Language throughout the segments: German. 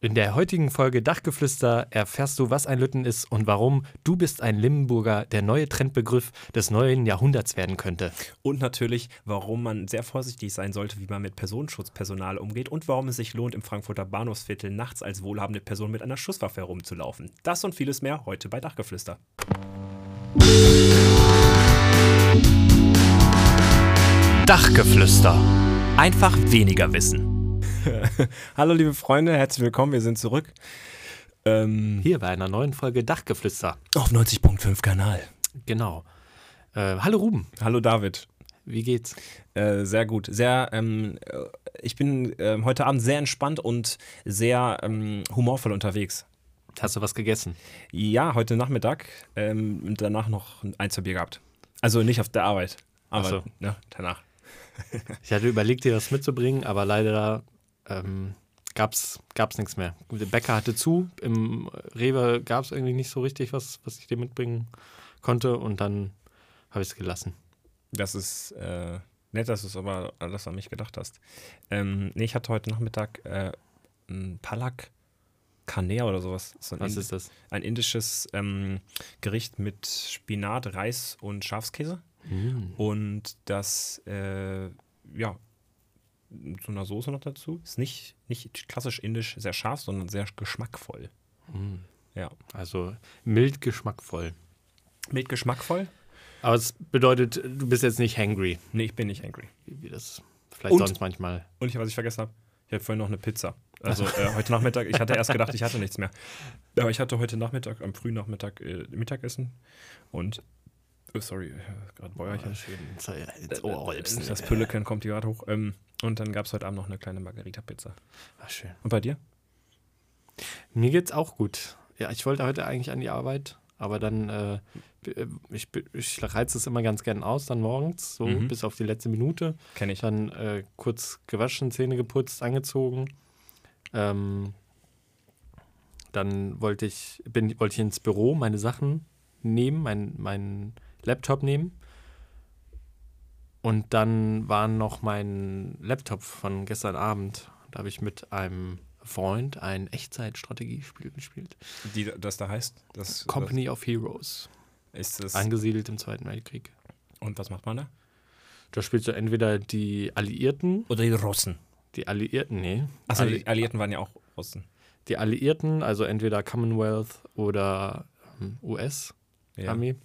In der heutigen Folge Dachgeflüster erfährst du, was ein Lütten ist und warum du bist ein Limburger der neue Trendbegriff des neuen Jahrhunderts werden könnte. Und natürlich, warum man sehr vorsichtig sein sollte, wie man mit Personenschutzpersonal umgeht und warum es sich lohnt, im Frankfurter Bahnhofsviertel nachts als wohlhabende Person mit einer Schusswaffe herumzulaufen. Das und vieles mehr heute bei Dachgeflüster. Dachgeflüster. Einfach weniger Wissen. Hallo liebe Freunde, herzlich willkommen, wir sind zurück. Ähm, Hier bei einer neuen Folge Dachgeflüster. auf 90.5 Kanal. Genau. Äh, hallo Ruben, Hallo David. wie geht's? Äh, sehr gut. Sehr, ähm, äh, ich bin ähm, heute Abend sehr entspannt und sehr ähm, humorvoll unterwegs. Hast du was gegessen? Ja, heute Nachmittag ähm, und danach noch ein, zwei Bier gehabt. Also nicht auf der Arbeit, aber so. ne, danach. Ich hatte überlegt, dir was mitzubringen, aber leider ähm, gab's, gab's nichts mehr. Der Bäcker hatte zu, im Rewe gab es irgendwie nicht so richtig was, was ich dir mitbringen konnte und dann habe ich es gelassen. Das ist äh, nett, dass du es aber alles an mich gedacht hast. Ähm, nee, ich hatte heute Nachmittag äh, ein Palak Kanea oder sowas. So Was Indi- ist das? ein indisches ähm, Gericht mit Spinat, Reis und Schafskäse. Mm. Und das, äh, ja, so einer Soße noch dazu. Ist nicht, nicht klassisch indisch sehr scharf, sondern sehr geschmackvoll. Mm. Ja. Also mild geschmackvoll. Mit geschmackvoll? Aber es bedeutet, du bist jetzt nicht hangry, Nee, ich bin nicht angry. wie das vielleicht Und? sonst manchmal. Und ich, was ich vergessen habe, ich habe vorhin noch eine Pizza. Also äh, heute Nachmittag, ich hatte erst gedacht, ich hatte nichts mehr. Aber ich hatte heute Nachmittag, am frühen Nachmittag äh, Mittagessen und, oh, sorry, äh, gerade Bäuerchen. schön ins Ohr rülpsen. Das Pülleken kommt hier gerade hoch. Ähm, und dann gab es heute Abend noch eine kleine Margarita-Pizza. Ach, schön. Und bei dir? Mir geht's auch gut. Ja, ich wollte heute eigentlich an die Arbeit, aber dann, äh, ich, ich reize es immer ganz gern aus, dann morgens, so Mhm. bis auf die letzte Minute. Kenne ich. Dann äh, kurz gewaschen, Zähne geputzt, angezogen. Ähm, dann wollte ich, bin, wollte ich ins Büro meine Sachen nehmen, mein, meinen Laptop nehmen. Und dann war noch mein Laptop von gestern Abend. Da habe ich mit einem Freund ein Echtzeitstrategiespiel gespielt. Die, das da heißt? Das, Company of Heroes. das ist das. Angesiedelt im Zweiten Weltkrieg. Und was macht man da? Da spielst du entweder die Alliierten, Oder die Russen. die Alliierten, nee. Achso, Alli- die Alliierten waren ja auch Russen. die Alliierten, also entweder Commonwealth oder ähm, US-Armee.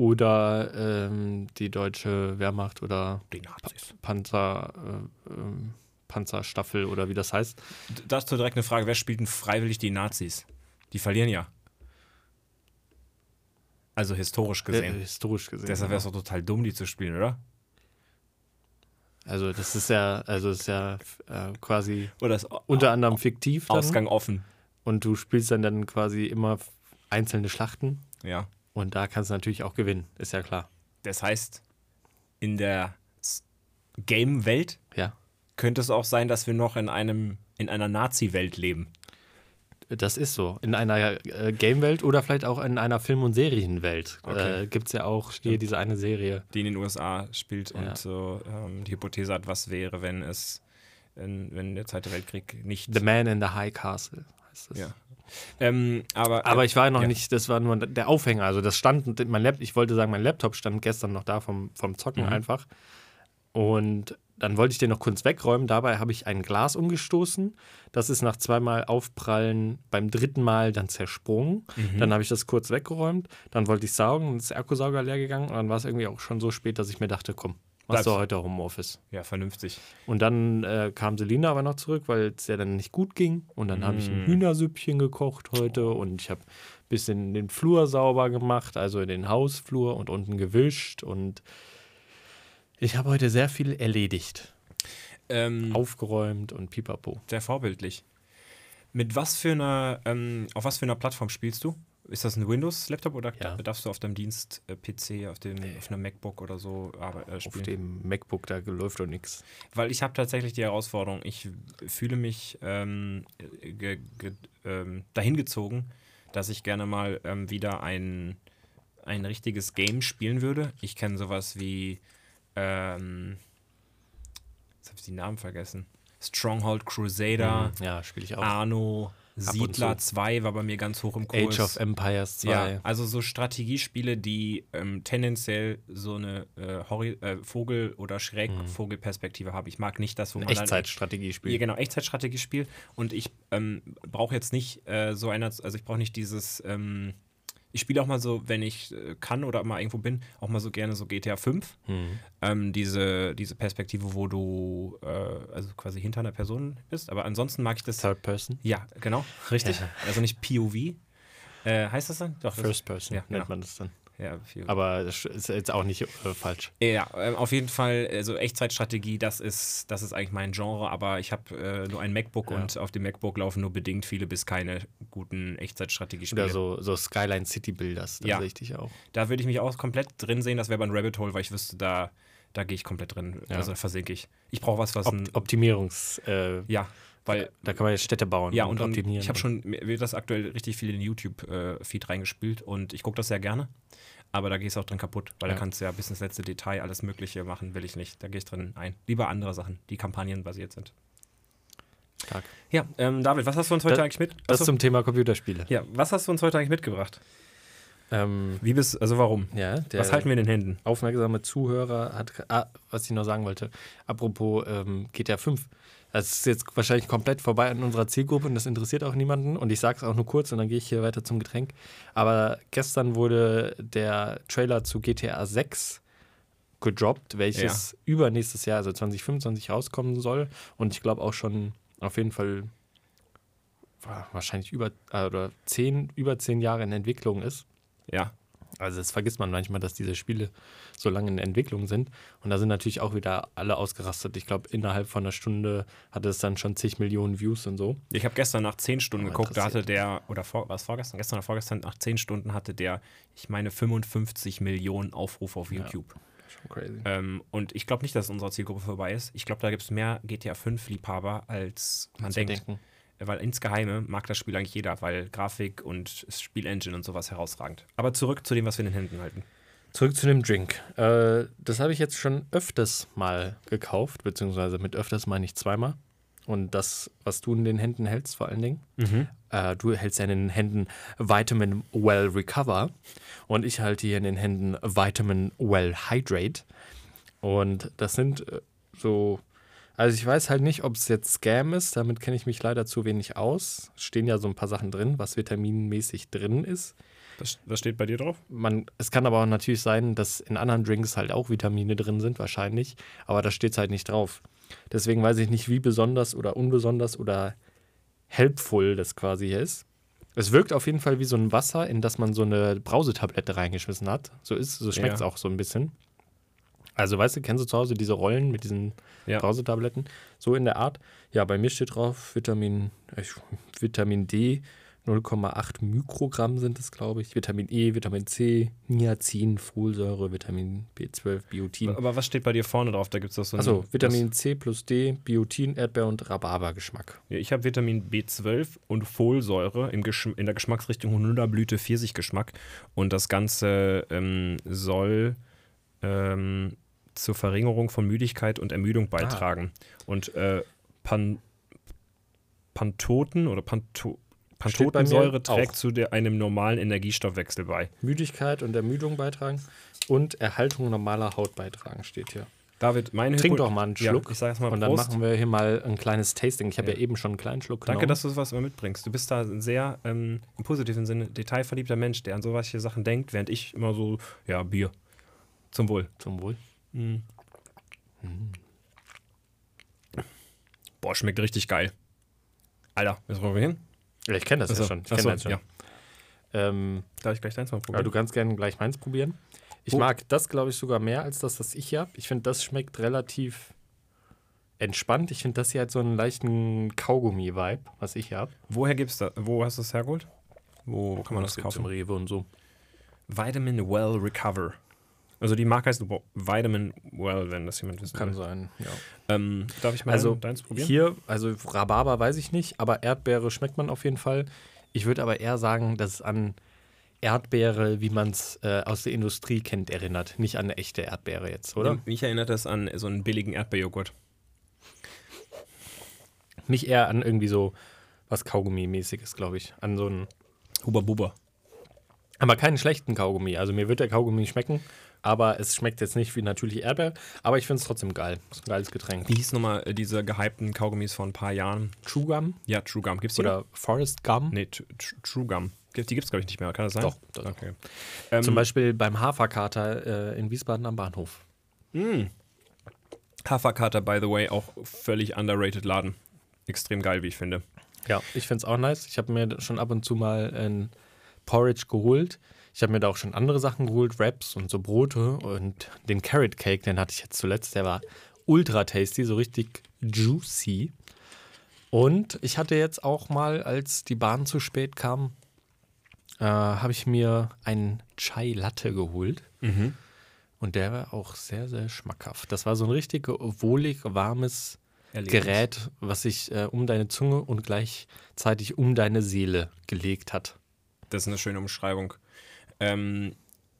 Oder ähm, die deutsche Wehrmacht oder Die Nazis. Panzer, äh, ähm, Panzerstaffel oder wie das heißt. Dazu direkt eine Frage: Wer spielt denn freiwillig die Nazis? Die verlieren ja. Also historisch Äh, gesehen. historisch gesehen. Deshalb wäre es doch total dumm, die zu spielen, oder? Also das ist ja, also das ist ja äh, quasi unter anderem fiktiv dann. Ausgang offen. Und du spielst dann, dann quasi immer einzelne Schlachten. Ja. Und da kannst du natürlich auch gewinnen, ist ja klar. Das heißt, in der Game-Welt Ja. könnte es auch sein, dass wir noch in einem in einer Nazi-Welt leben. Das ist so. In einer äh, Game-Welt oder vielleicht auch in einer Film- und Serienwelt Okay. äh, gibt es ja auch hier diese eine Serie. die in den USA spielt Ja. und so ähm, die Hypothese hat, was wäre, wenn es, in, wenn der Zweite Weltkrieg nicht. The Man in the High Castle das. ja. Ähm, aber Aber ich war noch Ja. nicht, das war nur der Aufhänger. Also das stand, mein Lap, ich wollte sagen, mein Laptop stand gestern noch da vom, vom Zocken Mhm. einfach. Und dann wollte ich den noch kurz wegräumen. Dabei habe ich ein Glas umgestoßen. Das ist nach zweimal Aufprallen beim dritten Mal dann zersprungen. Mhm. Dann habe ich das kurz weggeräumt. Dann wollte ich saugen, dann ist der Akkusauger leer gegangen. Und dann war es irgendwie auch schon so spät, dass ich mir dachte, komm, machst du heute Homeoffice. ja, vernünftig. Und dann äh, kam Selina aber noch zurück, weil es ja dann nicht gut ging. Und dann habe ich ein Mm. Hühnersüppchen gekocht heute und ich habe ein bisschen den Flur sauber gemacht, also den Hausflur und unten gewischt. Und ich habe heute sehr viel erledigt. Ähm, Aufgeräumt und pipapo. Sehr vorbildlich. Mit was für einer, ähm, auf was für einer Plattform spielst du? Ist das ein Windows-Laptop oder Ja. darfst du auf deinem Dienst-PC, auf, dem, auf einem MacBook oder so aber, äh, Auf spielen? dem MacBook, da läuft doch nichts. Weil ich habe tatsächlich die Herausforderung, ich fühle mich ähm, ge, ge, ähm, dahin gezogen, dass ich gerne mal ähm, wieder ein, ein richtiges Game spielen würde. Ich kenne sowas wie, ähm, jetzt habe ich die Namen vergessen. Stronghold Crusader, Mhm. Ja, spiele ich auch. Arno, Siedler zu. 2 war bei mir ganz hoch im Kurs. Age of Empires 2. Ja, also so Strategiespiele, die ähm, tendenziell so eine äh, äh, Vogel- oder Schrägvogelperspektive haben. Ich mag nicht das, wo man dann Echtzeitstrategiespiel. ja, genau, Echtzeitstrategiespiel. Und ich ähm, brauche jetzt nicht äh, so einer, also ich brauche nicht dieses, ähm, ich spiele auch mal so, wenn ich äh, kann oder mal irgendwo bin, auch mal so gerne so GTA 5. Hm. Ähm, diese, diese Perspektive, wo du äh, also quasi hinter einer Person bist. Aber ansonsten mag ich das. Third Person. Ja, genau, richtig. Ja. Also nicht POV. Äh, heißt das dann? Doch, das- First Person Ja, nennt genau. man das dann. Ja. Aber das ist jetzt auch nicht äh, falsch. Ja, ähm, auf jeden Fall, also Echtzeitstrategie, das ist, das ist eigentlich mein Genre, aber ich habe äh, nur ein MacBook Ja. und auf dem MacBook laufen nur bedingt viele bis keine guten Echtzeitstrategiespiele. Oder so, so Skyline City Builders, da Ja. sehe ich dich auch. Da würde ich mich auch komplett drin sehen, das wäre ein Rabbit Hole, weil ich wüsste, da, da gehe ich komplett drin. Ja. Also da versinke ich. Ich brauche was, was ein. Op Optimierungs, äh, Ja, weil. da kann man jetzt Städte bauen Ja, und dann, optimieren. ich habe schon, mir wird das aktuell richtig viel in den YouTube-Feed reingespielt und ich gucke das sehr gerne. Aber da gehst du auch drin kaputt, weil Ja. da kannst du ja bis ins letzte Detail alles Mögliche machen, will ich nicht. Da gehe ich drin ein. Lieber andere Sachen, die kampagnenbasiert sind. Stark. Ja, ähm, David, was hast du uns heute Das- eigentlich mit? Das Achso. zum Thema Computerspiele. ja, was hast du uns heute eigentlich mitgebracht? Ähm, Wie bist, also warum? ja, was halten wir in den Händen? aufmerksame Zuhörer hat, ah, was ich noch sagen wollte, apropos ähm, GTA 5. Das ist jetzt wahrscheinlich komplett vorbei an unserer Zielgruppe und das interessiert auch niemanden. Und ich sage es auch nur kurz und dann gehe ich hier weiter zum Getränk. Aber gestern wurde der Trailer zu GTA 6 gedroppt, welches übernächstes Jahr, also 2025, rauskommen soll. Und ich glaube auch schon auf jeden Fall wa- wahrscheinlich über, äh, oder zehn, über zehn Jahre in Entwicklung ist. Ja, Also das vergisst man manchmal, dass diese Spiele so lange in Entwicklung sind. Und da sind natürlich auch wieder alle ausgerastet. Ich glaube, innerhalb von einer Stunde hatte es dann schon zig Millionen Views und so. ich habe gestern nach 10 Stunden Aber geguckt, da hatte der, oder vor, was vorgestern, gestern oder vorgestern, nach 10 Stunden hatte der, ich meine, 55 Millionen Aufrufe auf YouTube. Schon crazy. Ähm, und ich glaube nicht, dass unsere Zielgruppe vorbei ist. Ich glaube, da gibt es mehr GTA 5-Liebhaber, als man denkt. Weil insgeheime mag das Spiel eigentlich jeder, weil Grafik und Spielengine und sowas herausragend. Aber zurück zu dem, was wir in den Händen halten. Zurück zu dem Drink. Äh, das habe ich jetzt schon öfters mal gekauft, beziehungsweise mit öfters meine ich zweimal. Und das, was du in den Händen hältst, vor allen Dingen, Äh, du hältst ja in den Händen Vitamin Well Recover und ich halte hier in den Händen Vitamin Well Hydrate. Und das sind äh, so, also ich weiß halt nicht, ob es jetzt Scam ist, damit kenne ich mich leider zu wenig aus. Stehen ja so ein paar Sachen drin, was vitaminmäßig drin ist. Was, was steht bei dir drauf? Man, es kann aber auch natürlich sein, dass in anderen Drinks halt auch Vitamine drin sind, wahrscheinlich, aber da steht es halt nicht drauf. Deswegen weiß ich nicht, wie besonders oder unbesonders oder helpful das quasi hier ist. Es wirkt auf jeden Fall wie so ein Wasser, in das man so eine Brausetablette reingeschmissen hat. So ist, so schmeckt es Ja. auch so ein bisschen. Also, weißt du, kennst du zu Hause diese Rollen mit diesen Ja. Brausetabletten? So in der Art. Ja, bei mir steht drauf Vitamin, äh, Vitamin D, 0,8 Mikrogramm sind es, glaube ich. Vitamin E, Vitamin C, Niacin, Folsäure, Vitamin B12, Biotin. Aber was steht bei dir vorne drauf? Da gibt es doch so ein. Achso, Vitamin C plus D, Biotin, Erdbeer und Rhabarbergeschmack. Ja, ich habe Vitamin B12 und Folsäure im in der Geschmacksrichtung Holunderblüte Pfirsichgeschmack. Und das Ganze ähm, soll ähm, zur Verringerung von Müdigkeit und Ermüdung beitragen. Und äh, Pan Pantoten oder Panto Pantotensäure trägt auch. zu der, einem normalen Energiestoffwechsel bei. Müdigkeit und Ermüdung beitragen und Erhaltung normaler Haut beitragen, steht hier. David, mein Trink Hypo- doch mal einen Ja, Schluck ich sag jetzt mal und dann Prost. machen wir hier mal ein kleines Tasting. Ich habe ja. Ja. eben schon einen kleinen Schluck Danke, genommen. dass du sowas immer mitbringst. Du bist da ein sehr, ähm, im positiven Sinne, detailverliebter Mensch, der an solche Sachen denkt, während ich immer so, ja, Bier. Zum Wohl. Zum Wohl. Mhm. Boah, schmeckt richtig geil. Alter, jetzt wollen wir hin? Ja, ich kenne das Achso, ja schon. Ich achso, kenn das schon. ja. Ähm, Darf ich gleich deins mal probieren? du kannst gerne gleich meins probieren. Ich Oh. mag das, glaube ich, sogar mehr als das, was ich hier habe. Ich finde, das schmeckt relativ entspannt. Ich finde, das hier hat so einen leichten Kaugummi-Vibe, was ich hier habe. Woher gibt's da? Wo hast du es hergeholt? Wo, wo kann man das kaufen? Rewe und so. Vitamin Well Recover. Also die Marke heißt Vitamin Well, wenn das jemand wissen Kann will. sein, ja. Ähm, darf ich mal Also deins probieren? hier, also Rhabarber weiß ich nicht, aber Erdbeere schmeckt man auf jeden Fall. Ich würde aber eher sagen, dass es an Erdbeere, wie man es äh, aus der Industrie kennt, erinnert. Nicht an eine echte Erdbeere jetzt, oder? Mich erinnert das an so einen billigen Erdbeerjoghurt. Mich eher an irgendwie so was Kaugummi-mäßiges, glaube ich. An so einen. Huba Buba. Aber keinen schlechten Kaugummi. Also mir wird der Kaugummi schmecken, aber es schmeckt jetzt nicht wie natürlich Erdbeer. Aber ich finde es trotzdem geil. Ist ein geiles Getränk. Wie hieß nochmal äh, diese gehypten Kaugummis vor ein paar Jahren? True Gum Ja, True Gum. Gibt's die noch? oder Forest Gum. Nee, Tr- Tr- True Gum. Die gibt es, glaube ich, nicht mehr. Kann das sein? Doch, doch. Okay. Ähm, Zum Beispiel beim Haferkater äh, in Wiesbaden am Bahnhof. Haferkater, by the way, auch völlig underrated Laden. Extrem geil, wie ich finde. Ja, ich finde es auch nice. Ich habe mir schon ab und zu mal ein Porridge geholt. Ich habe mir da auch schon andere Sachen geholt, Wraps und so Brote und den Carrot Cake, den hatte ich jetzt zuletzt. Der war ultra tasty, so richtig juicy. Und ich hatte jetzt auch mal, als die Bahn zu spät kam, äh, habe ich mir einen Chai Latte geholt. Und der war auch sehr, sehr schmackhaft. Das war so ein richtig wohlig, warmes Erlebnis. Gerät, was sich äh, um deine Zunge und gleichzeitig um deine Seele gelegt hat. Das ist eine schöne Umschreibung. Ähm,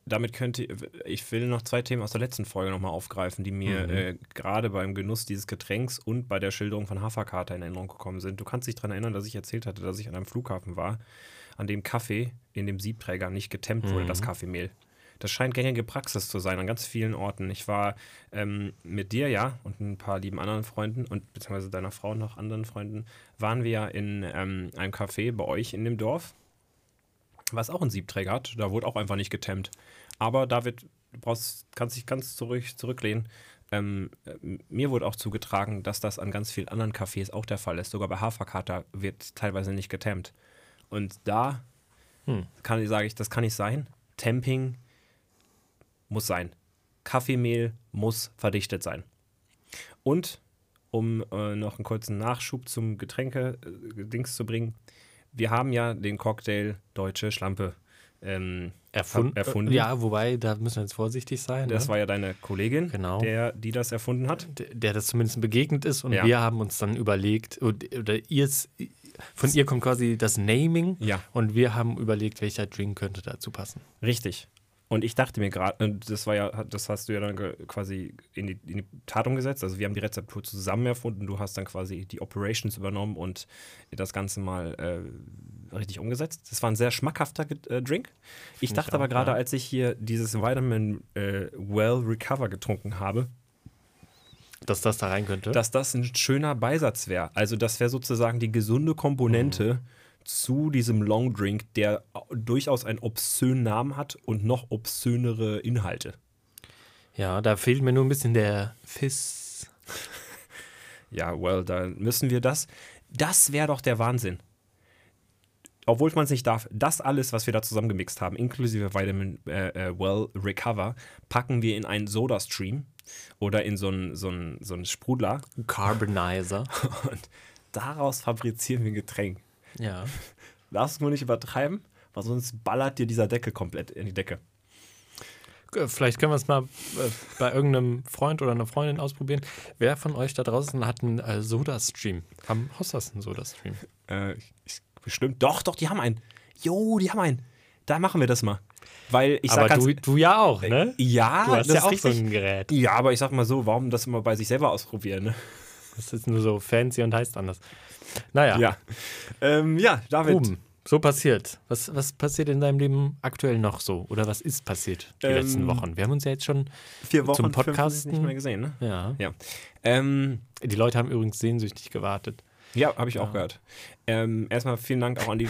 damit könnte ich will noch zwei Themen aus der letzten Folge nochmal aufgreifen, die mir äh, gerade beim Genuss dieses Getränks und bei der Schilderung von Haferkater in Erinnerung gekommen sind. Du kannst dich daran erinnern, dass ich erzählt hatte, dass ich an einem Flughafen war, an dem Kaffee in dem Siebträger nicht getemmt wurde, das Kaffeemehl. Das scheint gängige Praxis zu sein an ganz vielen Orten. Ich war ähm, mit dir, ja, und ein paar lieben anderen Freunden und beziehungsweise deiner Frau und noch anderen Freunden, waren wir ja in ähm, einem Café bei euch in dem Dorf was auch einen Siebträger hat. Da wurde auch einfach nicht getemmt. Aber David, du brauchst, kannst dich ganz zurück, zurücklehnen. Ähm, äh, mir wurde auch zugetragen, dass das an ganz vielen anderen Cafés auch der Fall ist. Sogar bei Haferkater wird teilweise nicht getemmt. Und da Hm. kann, sage ich, das kann nicht sein. Temping muss sein. Kaffeemehl muss verdichtet sein. Und um äh, noch einen kurzen Nachschub zum Getränke-Dings zu bringen, wir haben ja den Cocktail Deutsche Schlampe ähm, Erfund erfunden. Ja, wobei, da müssen wir jetzt vorsichtig sein. Das ne? war ja deine Kollegin, Genau. der, die das erfunden hat. der, der das zumindest begegnet ist und Ja. wir haben uns dann überlegt, oder, ihr's, von ihr kommt quasi das Naming Ja. und wir haben überlegt, welcher Drink könnte dazu passen. Richtig. Und ich dachte mir gerade, und das war ja, das hast du ja dann quasi in die, in die Tat umgesetzt. Also wir haben die Rezeptur zusammen erfunden. Du hast dann quasi die Operations übernommen und das Ganze mal äh, richtig umgesetzt. Das war ein sehr schmackhafter äh, Drink. Ich Find dachte ich aber gerade, ja. als ich hier dieses Vitamin äh, Well Recover getrunken habe, Dass das da rein könnte. dass das ein schöner Beisatz wäre. Also das wäre sozusagen die gesunde Komponente zu diesem Long Drink, der durchaus einen obszönen Namen hat und noch obszönere Inhalte. ja, da fehlt mir nur ein bisschen der Fiss. Ja, well, dann müssen wir das. Das wäre doch der Wahnsinn. Obwohl man es nicht darf, das alles, was wir da zusammengemixt haben, inklusive Vitamin äh, äh, Well Recover, packen wir in einen Soda-Stream oder in so einen so so einen Sprudler Carbonizer. und daraus fabrizieren wir ein Getränk. Ja. Darfst du nur nicht übertreiben, weil sonst ballert dir dieser Deckel komplett in die Decke. Äh, Vielleicht können wir es mal äh, bei irgendeinem Freund oder einer Freundin ausprobieren. Wer von euch da draußen hat einen äh, Soda-Stream? Haben Hossas einen Soda-Stream? Äh, ich, bestimmt. Doch, doch, die haben einen. Jo, die haben einen. Da machen wir das mal. Weil ich sag Aber ganz, du, du ja auch, ne? ja, Du hast das ja auch ist so richtig. ein Gerät. Ja, aber ich sag mal so, warum das immer bei sich selber ausprobieren? Ne? Das ist nur so fancy und heißt anders. Naja, Ja. Ähm, ja, David. Ruben, so passiert. Was, was passiert in deinem Leben aktuell noch so? Oder was ist passiert die Ähm, letzten Wochen? Wir haben uns ja jetzt schon, Vier Wochen zum fünf Podcasten. nicht mehr gesehen, ne? ja. Ja. Ähm, Die Leute haben übrigens sehnsüchtig gewartet. ja, habe ich auch gehört. Ähm, erstmal vielen Dank auch an die,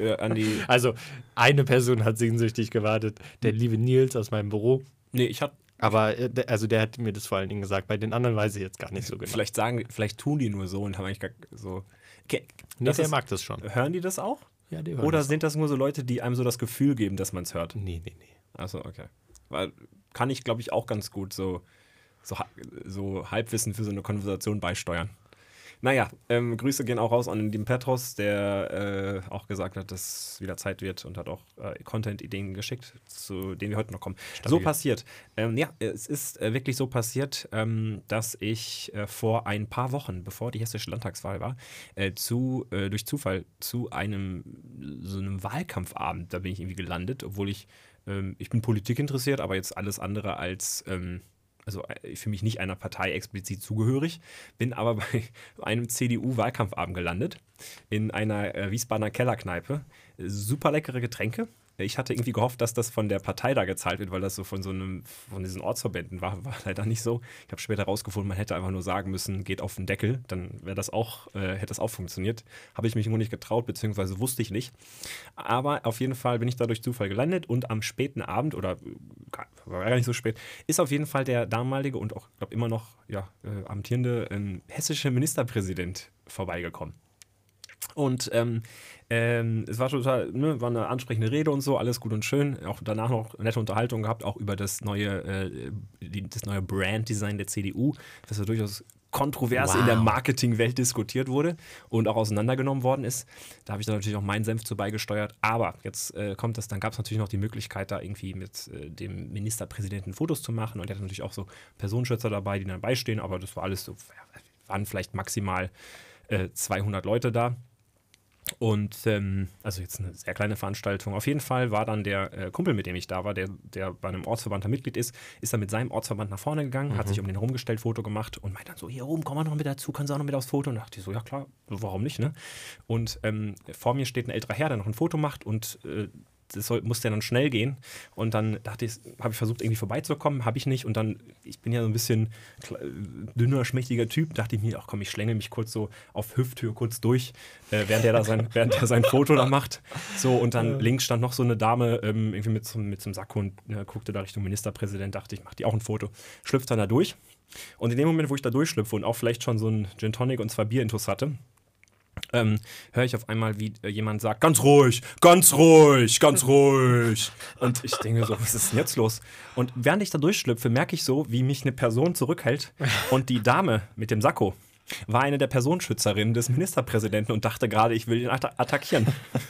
äh, an die. Also, eine Person hat sehnsüchtig gewartet. Der liebe Nils aus meinem Büro. Nee, ich hatte Aber, äh, der- also der hat mir das vor allen Dingen gesagt. Bei den anderen weiß ich jetzt gar nicht so genau. vielleicht sagen, vielleicht tun die nur so und haben eigentlich gar so. Okay, Nee, das der mag das schon. Hören die das auch? Ja, die Oder sind das nur so Leute, die einem so das Gefühl geben, dass man es hört? Nee, nee, nee. Achso, okay. Weil kann ich, glaube ich, auch ganz gut so, so, so Halbwissen für so eine Konversation beisteuern. Naja, ähm, Grüße gehen auch raus an den Petros, der äh, auch gesagt hat, dass wieder Zeit wird und hat auch äh, Content-Ideen geschickt, zu denen wir heute noch kommen. So Stabil. passiert. Ähm, ja, es ist äh, wirklich so passiert, ähm, dass ich äh, vor ein paar Wochen, bevor die hessische Landtagswahl war, äh, zu, äh, durch Zufall zu einem so einem Wahlkampfabend, da bin ich irgendwie gelandet, obwohl ich, ähm, ich bin Politik interessiert, aber jetzt alles andere als, ähm, also äh, für mich nicht einer Partei explizit zugehörig, bin aber bei einem CDU-Wahlkampfabend gelandet in einer äh, Wiesbadener Kellerkneipe. Super leckere Getränke, ich hatte irgendwie gehofft, dass das von der Partei da gezahlt wird, weil das so von so einem, von diesen Ortsverbänden war. War leider nicht so. Ich habe später herausgefunden, man hätte einfach nur sagen müssen, geht auf den Deckel, dann wäre das auch, äh, hätte das auch funktioniert. Habe ich mich nur nicht getraut, beziehungsweise wusste ich nicht. Aber auf jeden Fall bin ich da durch Zufall gelandet und am späten Abend, oder war gar nicht so spät, ist auf jeden Fall der damalige und auch, glaube immer noch, ja, äh, amtierende äh, hessische Ministerpräsident vorbeigekommen. Und ähm, ähm, es war total, ne, war eine ansprechende Rede und so, alles gut und schön. Auch danach noch nette Unterhaltung gehabt, auch über das neue, äh, die, das neue Branddesign der CDU, das ja durchaus kontrovers wow. in der Marketingwelt diskutiert wurde und auch auseinandergenommen worden ist. Da habe ich dann natürlich auch meinen Senf zu beigesteuert. Aber jetzt äh, kommt das, dann gab es natürlich noch die Möglichkeit, da irgendwie mit äh, dem Ministerpräsidenten Fotos zu machen. Und er hat natürlich auch so Personenschützer dabei, die dann beistehen. Aber das war alles so, waren vielleicht maximal 200 äh, Leute da. Und ähm, also jetzt eine sehr kleine Veranstaltung. Auf jeden Fall war dann der äh, Kumpel, mit dem ich da war, der, der bei einem Ortsverband da Mitglied ist, ist dann mit seinem Ortsverband nach vorne gegangen, mhm. hat sich um den herumgestellt, Foto gemacht und meint dann so, hier oben, komm mal noch mit dazu, kannst du auch noch mit aufs Foto? Und da dachte ich so, ja klar, warum nicht, ne? Und ähm, vor mir steht ein älterer Herr, der noch ein Foto macht und äh, das soll, musste ja dann schnell gehen. Und dann dachte ich, habe ich versucht, irgendwie vorbeizukommen, habe ich nicht. Und dann, ich bin ja so ein bisschen dünner, schmächtiger Typ, dachte ich mir, ach komm, ich schlängel mich kurz so auf Hüfthöhe kurz durch, äh, während er da sein, während er sein Foto da macht. So, und dann ja. links stand noch so eine Dame ähm, irgendwie mit so, mit so einem Sakko und äh, guckte da Richtung Ministerpräsident, dachte ich, mach die auch ein Foto. Schlüpft dann da durch. Und in dem Moment, wo ich da durchschlüpfe und auch vielleicht schon so ein Gin Tonic und zwei Bierintus hatte, ähm, höre ich auf einmal, wie äh, jemand sagt, ganz ruhig, ganz ruhig, ganz ruhig. Und ich denke so, was ist denn jetzt los? Und während ich da durchschlüpfe, merke ich so, wie mich eine Person zurückhält und die Dame mit dem Sakko war eine der Personenschützerinnen des Ministerpräsidenten und dachte gerade, ich will ihn attackieren.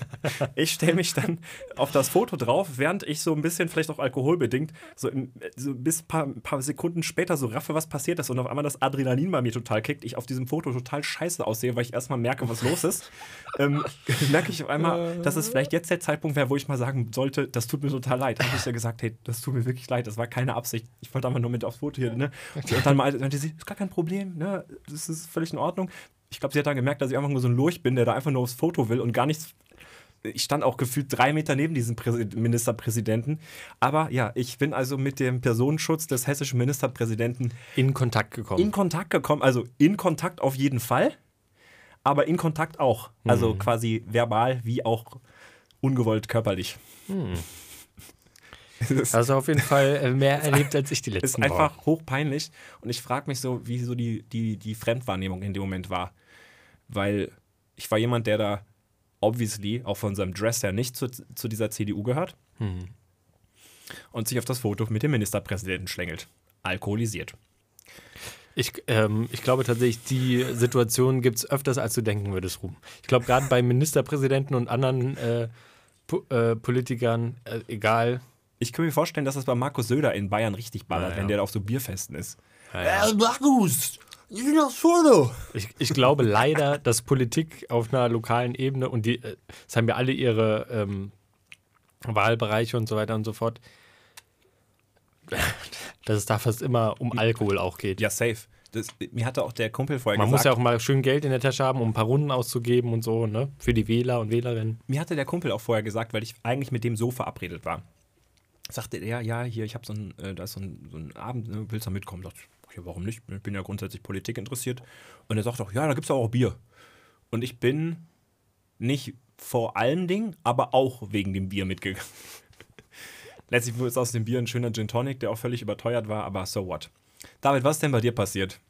ich stelle mich dann auf das Foto drauf, während ich so ein bisschen, vielleicht auch alkoholbedingt, so, im, so bis ein paar, paar, Sekunden später so raffe, was passiert ist und auf einmal das Adrenalin bei mir total kickt, ich auf diesem Foto total scheiße aussehe, weil ich erstmal merke, was los ist. ähm, merke ich auf einmal, dass es vielleicht jetzt der Zeitpunkt wäre, wo ich mal sagen sollte, das tut mir total leid. Habe ich ja gesagt, hey, das tut mir wirklich leid, das war keine Absicht. Ich wollte einfach nur mit aufs Foto hier, ne? Und dann meinte sie, ist gar kein Problem, ne? Das ist völlig in Ordnung. Ich glaube, sie hat dann gemerkt, dass ich einfach nur so ein Lurch bin, der da einfach nur aufs Foto will und gar nichts. Ich stand auch gefühlt drei Meter neben diesem Ministerpräsidenten. Aber ja, ich bin also mit dem Personenschutz des hessischen Ministerpräsidenten in Kontakt gekommen. In Kontakt gekommen, also in Kontakt auf jeden Fall, aber in Kontakt auch. Also hm. quasi verbal wie auch ungewollt körperlich. Hm. Also auf jeden Fall äh, mehr erlebt als ich die letzten Ist einfach Wochen. hochpeinlich und ich frage mich so, wie so die, die, die Fremdwahrnehmung in dem Moment war. Weil ich war jemand, der da obviously auch von seinem Dress her nicht zu, zu dieser CDU gehört hm. und sich auf das Foto mit dem Ministerpräsidenten schlängelt. Alkoholisiert. Ich, ähm, ich glaube tatsächlich, die Situation gibt es öfters, als du denken würdest, Ruhm. Ich glaube, gerade bei Ministerpräsidenten und anderen äh, po äh, Politikern, äh, egal ich kann mir vorstellen, dass das bei Markus Söder in Bayern richtig ballert, ja, ja. wenn der auf so Bierfesten ist. Ja, ja. Äh, Markus, ich bin das Foto. Ich, ich glaube leider, dass Politik auf einer lokalen Ebene und die, äh, es haben ja alle ihre ähm, Wahlbereiche und so weiter und so fort, dass es da fast immer um Alkohol auch geht. Ja, safe. Das, mir hatte auch der Kumpel vorher Man gesagt. Man muss ja auch mal schön Geld in der Tasche haben, um ein paar Runden auszugeben und so, ne? Für die Wähler und Wählerinnen. Mir hatte der Kumpel auch vorher gesagt, weil ich eigentlich mit dem so verabredet war sagte er, ja, hier, ich habe so ein, äh, da ist so ein, so ein Abend, ne, willst du da mitkommen? Ich, ja, warum nicht? Ich bin ja grundsätzlich Politik interessiert. Und er sagt auch, ja, da gibt es auch Bier. Und ich bin nicht vor allen Dingen, aber auch wegen dem Bier mitgegangen. Letztlich ist aus dem Bier ein schöner Gin Tonic, der auch völlig überteuert war, aber so what. David, was ist denn bei dir passiert?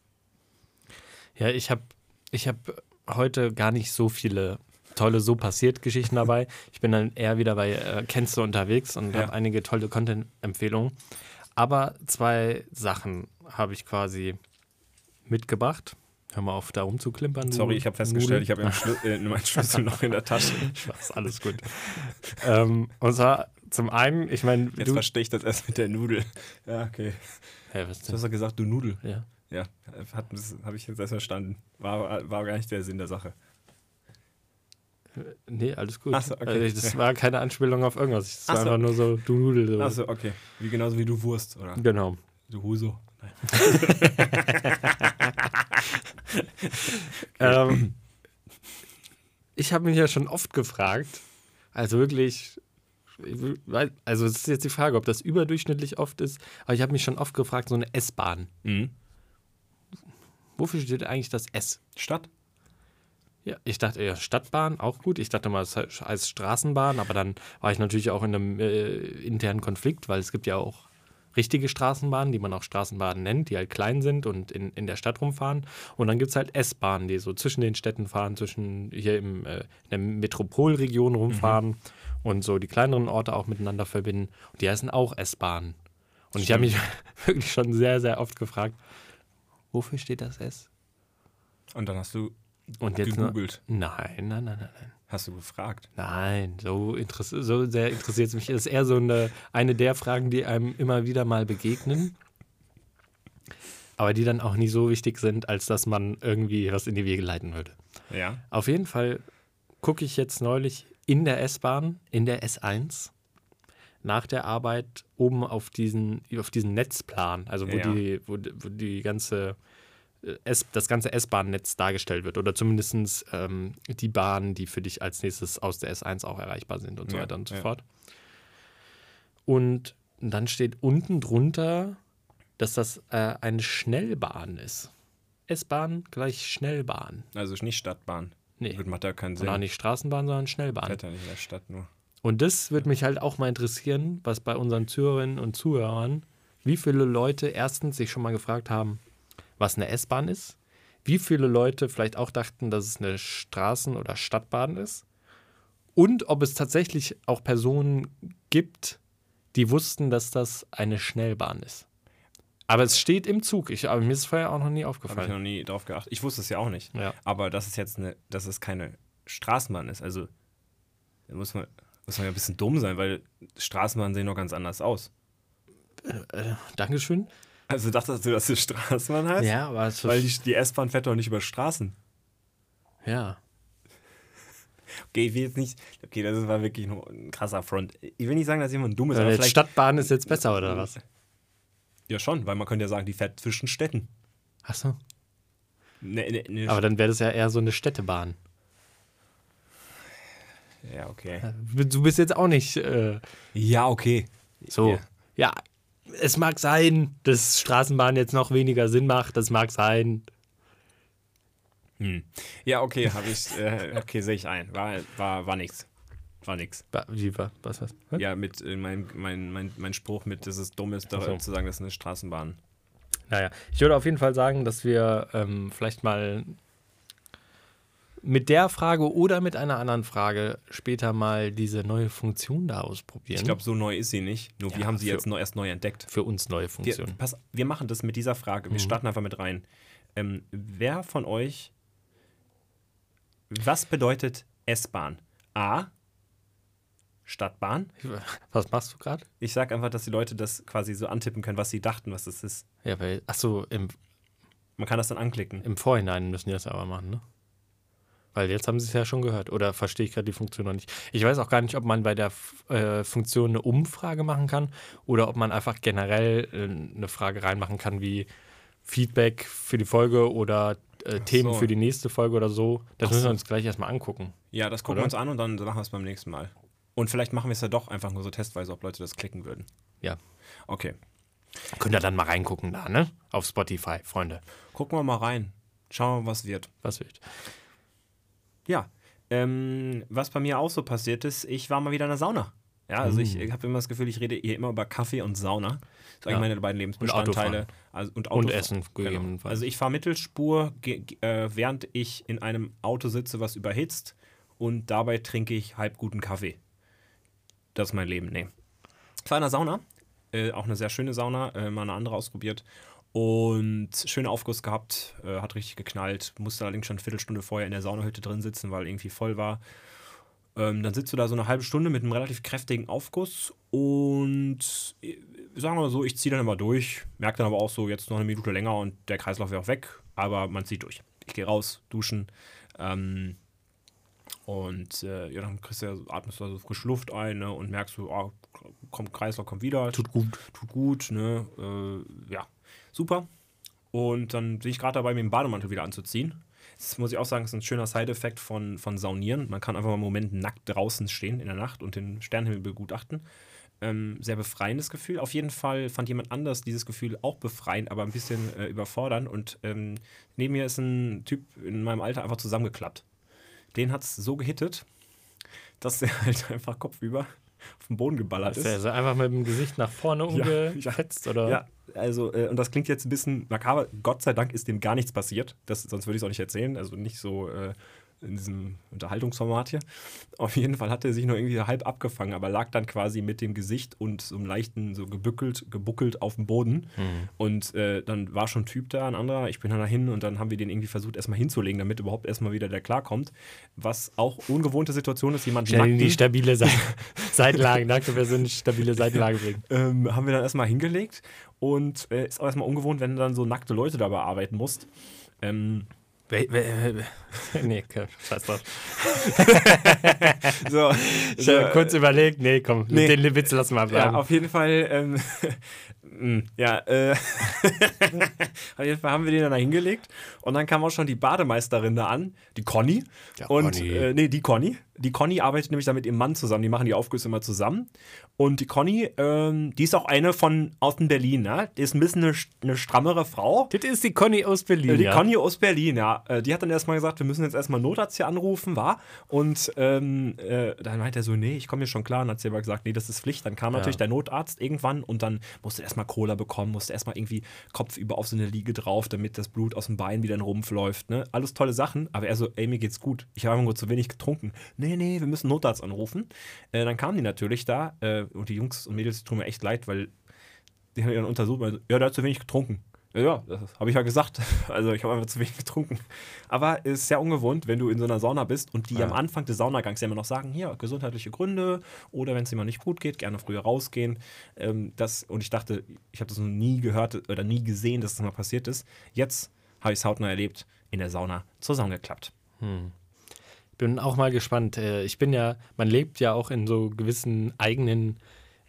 Ja, ich habe ich hab heute gar nicht so viele tolle So passiert Geschichten dabei. Ich bin dann eher wieder bei äh, Kennst du unterwegs und ja. habe einige tolle Content-Empfehlungen. Aber zwei Sachen habe ich quasi mitgebracht. Hör mal auf, da rumzuklimpern. Sorry, ich habe festgestellt, ich habe äh, meinen Schlüssel noch in der Tasche. Spaß, alles gut. ähm, und zwar zum einen, ich meine. Jetzt verstehe ich das erst mit der Nudel. Ja, okay. Hey, was denn? Du hast ja gesagt, du Nudel. Ja. Ja, habe ich jetzt erst verstanden. War, war gar nicht der Sinn der Sache. Nee, alles gut. Achso, okay. Also, das war keine Anspielung auf irgendwas. Das war so. einfach nur so, du Nudel. Achso, okay. Wie genauso wie du Wurst, oder? Genau. Du Huso. ähm, ich habe mich ja schon oft gefragt, also wirklich, also es ist jetzt die Frage, ob das überdurchschnittlich oft ist, aber ich habe mich schon oft gefragt, so eine S-Bahn. Mhm. Wofür steht eigentlich das S? Stadt? Ja, ich dachte eher Stadtbahn, auch gut. Ich dachte mal, es heißt Straßenbahn, aber dann war ich natürlich auch in einem äh, internen Konflikt, weil es gibt ja auch richtige Straßenbahnen, die man auch Straßenbahnen nennt, die halt klein sind und in, in der Stadt rumfahren. Und dann gibt es halt S-Bahnen, die so zwischen den Städten fahren, zwischen hier im, äh, in der Metropolregion rumfahren mhm. und so die kleineren Orte auch miteinander verbinden. Und die heißen auch S-Bahnen. Und Stimmt. ich habe mich wirklich schon sehr, sehr oft gefragt, wofür steht das S? Und dann hast du und jetzt gegoogelt. Nein, nein, nein, nein, nein. Hast du gefragt? Nein, so, so sehr interessiert es mich. Das ist eher so eine, eine der Fragen, die einem immer wieder mal begegnen. Aber die dann auch nie so wichtig sind, als dass man irgendwie was in die Wege leiten würde. Ja. Auf jeden Fall gucke ich jetzt neulich in der S-Bahn, in der S1, nach der Arbeit oben auf diesen, auf diesen Netzplan, also wo, ja. die, wo, wo die ganze S, das ganze S-Bahn-Netz dargestellt wird oder zumindest ähm, die Bahnen, die für dich als nächstes aus der S1 auch erreichbar sind und so weiter und so ja. fort. Und dann steht unten drunter, dass das äh, eine Schnellbahn ist. S-Bahn gleich Schnellbahn. Also nicht Stadtbahn. Nee. Das macht ja keinen Sinn. Und auch nicht Straßenbahn, sondern Schnellbahn. Fährt ja nicht in der Stadt nur. Und das würde mich halt auch mal interessieren, was bei unseren Zuhörerinnen und Zuhörern, wie viele Leute erstens sich schon mal gefragt haben, was eine S-Bahn ist, wie viele Leute vielleicht auch dachten, dass es eine Straßen- oder Stadtbahn ist und ob es tatsächlich auch Personen gibt, die wussten, dass das eine Schnellbahn ist. Aber es steht im Zug. Ich, aber mir ist es vorher auch noch nie aufgefallen. Habe ich noch nie drauf geachtet. Ich wusste es ja auch nicht. Ja. Aber dass es jetzt eine, dass es keine Straßenbahn ist, also da muss man, muss man ja ein bisschen dumm sein, weil Straßenbahnen sehen noch ganz anders aus. Äh, äh, Dankeschön. Also dachtest du, dass das Straßenbahn heißt? Ja, aber es Weil die, die S-Bahn fährt doch nicht über Straßen. Ja. Okay, ich will jetzt nicht. Okay, das war wirklich nur ein krasser Front. Ich will nicht sagen, dass jemand dumm ist. Aber vielleicht, Stadtbahn ist jetzt besser, oder was? Ja, schon, weil man könnte ja sagen, die fährt zwischen Städten. Ach so. Ne, ne, ne aber dann wäre das ja eher so eine Städtebahn. Ja, okay. Du bist jetzt auch nicht. Äh, ja, okay. So. Ja. ja, es mag sein, dass Straßenbahn jetzt noch weniger Sinn macht. Das mag sein. Hm. Ja, okay, habe ich, äh, okay, sehe ich ein. War, war, war nix. War nix. Wie war? Was, was? was? Ja, mit äh, mein, mein, mein, mein Spruch mit, dass es dumm ist, so. zu sagen, das ist eine Straßenbahn. Naja, ich würde auf jeden Fall sagen, dass wir ähm, vielleicht mal mit der Frage oder mit einer anderen Frage später mal diese neue Funktion da ausprobieren. Ich glaube, so neu ist sie nicht. Nur ja, wir haben sie jetzt noch erst neu entdeckt. Für uns neue Funktion. Wir, pass, wir machen das mit dieser Frage. Wir mhm. starten einfach mit rein. Ähm, wer von euch, was bedeutet S-Bahn? A. Stadtbahn. Was machst du gerade? Ich sage einfach, dass die Leute das quasi so antippen können, was sie dachten, was das ist. Ja, weil, ach so, im. Man kann das dann anklicken. Im Vorhinein müssen die das aber machen, ne? Weil jetzt haben sie es ja schon gehört. Oder verstehe ich gerade die Funktion noch nicht. Ich weiß auch gar nicht, ob man bei der äh, Funktion eine Umfrage machen kann oder ob man einfach generell äh, eine Frage reinmachen kann wie Feedback für die Folge oder äh, Themen so. für die nächste Folge oder so. Das Ach müssen wir uns gleich erstmal angucken. Ja, das gucken oder? wir uns an und dann machen wir es beim nächsten Mal. Und vielleicht machen wir es ja doch einfach nur so testweise, ob Leute das klicken würden. Ja. Okay. Könnt ihr dann mal reingucken da, ne? Auf Spotify, Freunde. Gucken wir mal rein. Schauen wir mal, was wird. Was wird. Ja, ähm, was bei mir auch so passiert ist, ich war mal wieder in der Sauna. Ja, also mm. ich, habe immer das Gefühl, ich rede hier immer über Kaffee und Sauna. Das sind ja. meine beiden Lebensbestandteile. Und, also, und, und Essen, genau. Also ich fahre Mittelspur, äh, während ich in einem Auto sitze, was überhitzt und dabei trinke ich halb guten Kaffee. Das ist mein Leben, nee. Ich war in der Sauna, äh, auch eine sehr schöne Sauna, äh, mal eine andere ausprobiert und schönen Aufguss gehabt, äh, hat richtig geknallt. Musste allerdings schon eine Viertelstunde vorher in der Saunahütte drin sitzen, weil irgendwie voll war. Ähm, dann sitzt du da so eine halbe Stunde mit einem relativ kräftigen Aufguss und äh, sagen wir mal so, ich ziehe dann immer durch, merke dann aber auch so, jetzt noch eine Minute länger und der Kreislauf wäre auch weg, aber man zieht durch. Ich gehe raus, duschen ähm, und äh, ja, dann kriegst du ja, atmest du also frische Luft ein ne, und merkst du, oh, kommt, Kreislauf kommt wieder. Tut gut. Tut gut, ne? Äh, ja, super. Und dann bin ich gerade dabei, mir den Bademantel wieder anzuziehen. Das muss ich auch sagen, ist ein schöner Side-Effekt von, von Saunieren. Man kann einfach mal einen Moment nackt draußen stehen in der Nacht und den Sternenhimmel begutachten. Ähm, sehr befreiendes Gefühl. Auf jeden Fall fand jemand anders dieses Gefühl auch befreiend, aber ein bisschen äh, überfordernd. Und ähm, neben mir ist ein Typ in meinem Alter einfach zusammengeklappt. Den hat es so gehittet, dass der halt einfach kopfüber auf den Boden geballert ist. Also einfach mit dem Gesicht nach vorne umgefetzt? ja, oder? Ja, also, äh, und das klingt jetzt ein bisschen makaber. Gott sei Dank ist dem gar nichts passiert. Das, sonst würde ich es auch nicht erzählen. Also nicht so äh, in diesem Unterhaltungsformat hier. Auf jeden Fall hat er sich nur irgendwie halb abgefangen, aber lag dann quasi mit dem Gesicht und so einem leichten, so gebückelt, gebuckelt auf dem Boden. Mhm. Und äh, dann war schon ein Typ da, ein anderer. Ich bin dann dahin und dann haben wir den irgendwie versucht, erstmal hinzulegen, damit überhaupt erstmal wieder der klarkommt. Was auch ungewohnte Situation ist, jemand Schnell in die nackten- stabile Se Seitenlage. Danke, wir sind stabile Seitenlage bringen. ähm, haben wir dann erstmal hingelegt und äh, ist auch erstmal ungewohnt, wenn du dann so nackte Leute da bearbeiten musst. Ähm, nee, okay, scheiß drauf. so, Ich habe kurz überlegt, nee, komm, Nee. den Witz lassen wir Ja, bleiben. auf jeden Fall, ähm, mm, ja, äh, auf jeden Fall haben wir den dann da hingelegt und dann kam auch schon die Bademeisterin da an, die Conny. Ja, und, Conny. Äh, nee, die Conny. Die Conny arbeitet nämlich da mit ihrem Mann zusammen, die machen die Aufgüsse immer zusammen. Und die Conny, ähm, die ist auch eine von aus dem Berlin, ne? Die ist ein bisschen eine, eine strammere Frau. Das ist die Conny aus Berlin. Äh, Die ja. Conny aus Berlin, ja. Äh, Die hat dann erstmal gesagt, wir müssen jetzt erstmal Notarzt hier anrufen, war. Und ähm, äh, dann meinte er so, nee, ich komme hier schon klar. Und hat sie aber gesagt, nee, das ist Pflicht. Dann kam natürlich der Notarzt irgendwann und dann musste erstmal Cola bekommen, musste erstmal irgendwie kopfüber auf so eine Liege drauf, damit das Blut aus dem Bein wieder in den Rumpf läuft. Ne? Alles tolle Sachen. Aber er so, ey, mir geht's gut. Ich habe einfach nur zu wenig getrunken. Nee, nee, wir müssen Notarzt anrufen. Äh, dann kamen die natürlich da äh, und die Jungs und Mädels die tun mir echt leid, weil die haben ihn dann untersucht, weil, ja, der hat zu wenig getrunken. Ja, Ja, das habe ich ja gesagt. Also ich habe einfach zu wenig getrunken. Aber es ist sehr ungewohnt, wenn du in so einer Sauna bist und die Ja. am Anfang des Saunagangs ja immer noch sagen, hier, gesundheitliche Gründe oder wenn es jemand nicht gut geht, gerne früher rausgehen. Ähm, das, und ich dachte, ich habe das noch nie gehört oder nie gesehen, dass das mal passiert ist. Jetzt habe ich es hautnah erlebt, in der Sauna zusammengeklappt. bin auch mal gespannt. Äh, Ich bin ja, man lebt ja auch in so gewissen eigenen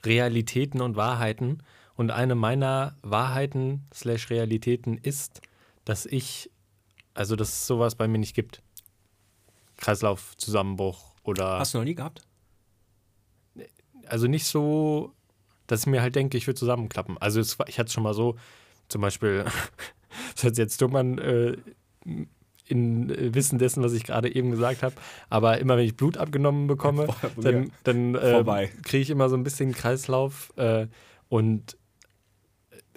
Realitäten und Wahrheiten. Und eine meiner Wahrheiten slash Realitäten ist, dass ich, also dass es sowas bei mir nicht gibt. Kreislaufzusammenbruch oder Hast du noch nie gehabt? also nicht so, dass ich mir halt denke, ich würde zusammenklappen. Also es, ich hatte es schon mal so, zum Beispiel, das hört sich jetzt dumm an, äh, in äh, Wissen dessen, was ich gerade eben gesagt habe, aber immer wenn ich Blut abgenommen bekomme, dann, dann äh, kriege ich immer so ein bisschen Kreislauf äh, und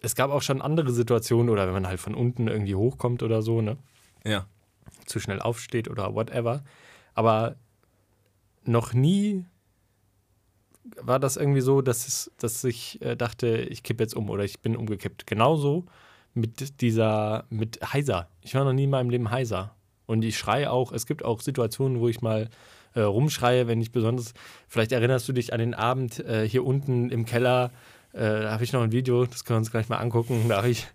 es gab auch schon andere Situationen oder wenn man halt von unten irgendwie hochkommt oder so, ne? Ja. zu schnell aufsteht oder whatever. Aber noch nie war das irgendwie so, dass, es, dass ich äh, dachte, ich kippe jetzt um oder ich bin umgekippt. Genauso mit dieser, mit heiser. Ich war noch nie in meinem Leben heiser. Und ich schreie auch, es gibt auch Situationen, wo ich mal äh, rumschreie, wenn ich besonders, vielleicht erinnerst du dich an den Abend äh, hier unten im Keller, äh, da habe ich noch ein Video, das können wir uns gleich mal angucken, da habe ich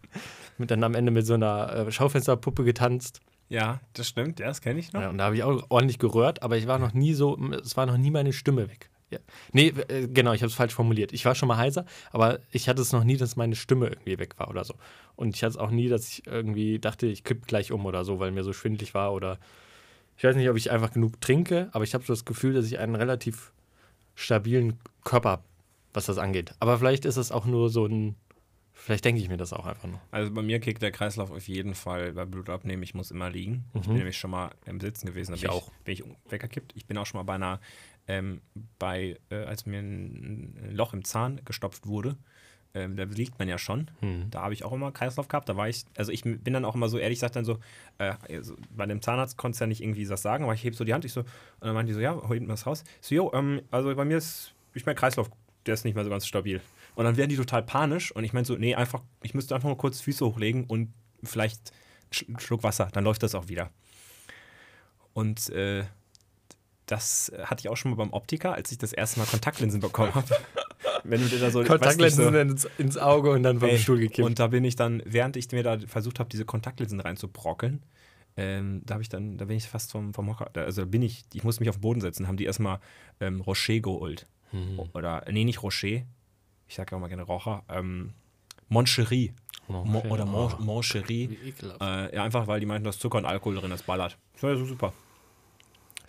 mit, dann am Ende mit so einer äh, Schaufensterpuppe getanzt. Ja, das stimmt. Ja, das kenne ich noch. Ja, und da habe ich auch ordentlich gerührt, aber ich war noch nie so, es war noch nie meine Stimme weg. Ja. Nee, äh, genau, ich habe es falsch formuliert. Ich war schon mal heiser, aber ich hatte es noch nie, dass meine Stimme irgendwie weg war oder so. Und ich hatte es auch nie, dass ich irgendwie dachte, ich kipp gleich um oder so, weil mir so schwindlig war oder ich weiß nicht, ob ich einfach genug trinke, aber ich habe so das Gefühl, dass ich einen relativ stabilen Körper habe, was das angeht. Aber vielleicht ist es auch nur so ein, vielleicht denke ich mir das auch einfach nur. Also bei mir kickt der Kreislauf auf jeden Fall bei Blut abnehmen. Ich muss immer liegen. Ich bin nämlich schon mal im Sitzen gewesen. Da Ich bin auch. Ich, bin ich weggekippt. Ich bin auch schon mal bei einer, ähm, bei, äh, als mir ein Loch im Zahn gestopft wurde. Ähm, da liegt man ja schon. Hm. Da habe ich auch immer Kreislauf gehabt. Da war ich, also ich bin dann auch immer so ehrlich, sagt dann so, äh, also bei dem Zahnarzt konntest du ja nicht irgendwie was sagen, aber ich heb so die Hand, ich so, und dann meinte die so, ja, hol hinten was raus. Ich so, jo, ähm, also bei mir ist, ich mein Kreislauf, der ist nicht mehr so ganz stabil. Und dann werden die total panisch und ich meinte so, nee, einfach, ich müsste einfach nur kurz Füße hochlegen und vielleicht einen Schluck Wasser, dann läuft das auch wieder. Und äh, das hatte ich auch schon mal beim Optiker, als ich das erste Mal Kontaktlinsen bekommen habe. Wenn du dir da so weißt Kontaktlinsen so- ins, ins Auge und dann vom Ey, Stuhl gekippt. Und da bin ich dann, während ich mir da versucht habe, diese Kontaktlinsen reinzubrockeln, ähm, da habe ich dann, da bin ich fast vom, vom Hocker, da- also da bin ich, ich musste mich auf den Boden setzen, haben die erstmal ähm, Rocher geholt. Mhm. Oder, nee, nicht Rocher, ich sage auch mal gerne Rocher, ähm, Moncherie. Mo oder Mon Oh, Moncherie. Äh, ja, einfach weil die meinten, da ist Zucker und Alkohol drin, das ballert. Das war ja so super.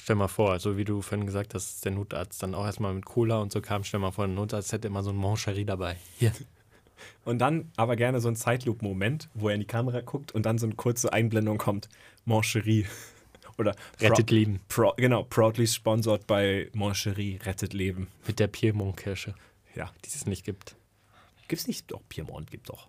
Stell mal vor, so wie du vorhin gesagt hast, dass der Notarzt dann auch erstmal mit Cola und so kam. Stell mal vor, der Notarzt hätte immer so ein Moncherie dabei. Hier. Und dann aber gerne so ein Zeitloop-Moment, wo er in die Kamera guckt und dann so eine kurze Einblendung kommt. Moncherie. Oder Rettet Leben. Pro, genau, proudly sponsored bei Moncherie, rettet Leben. Mit der Piemont-Kirsche, Ja. die es nicht gibt. Gibt's nicht? Doch, Piemont gibt doch.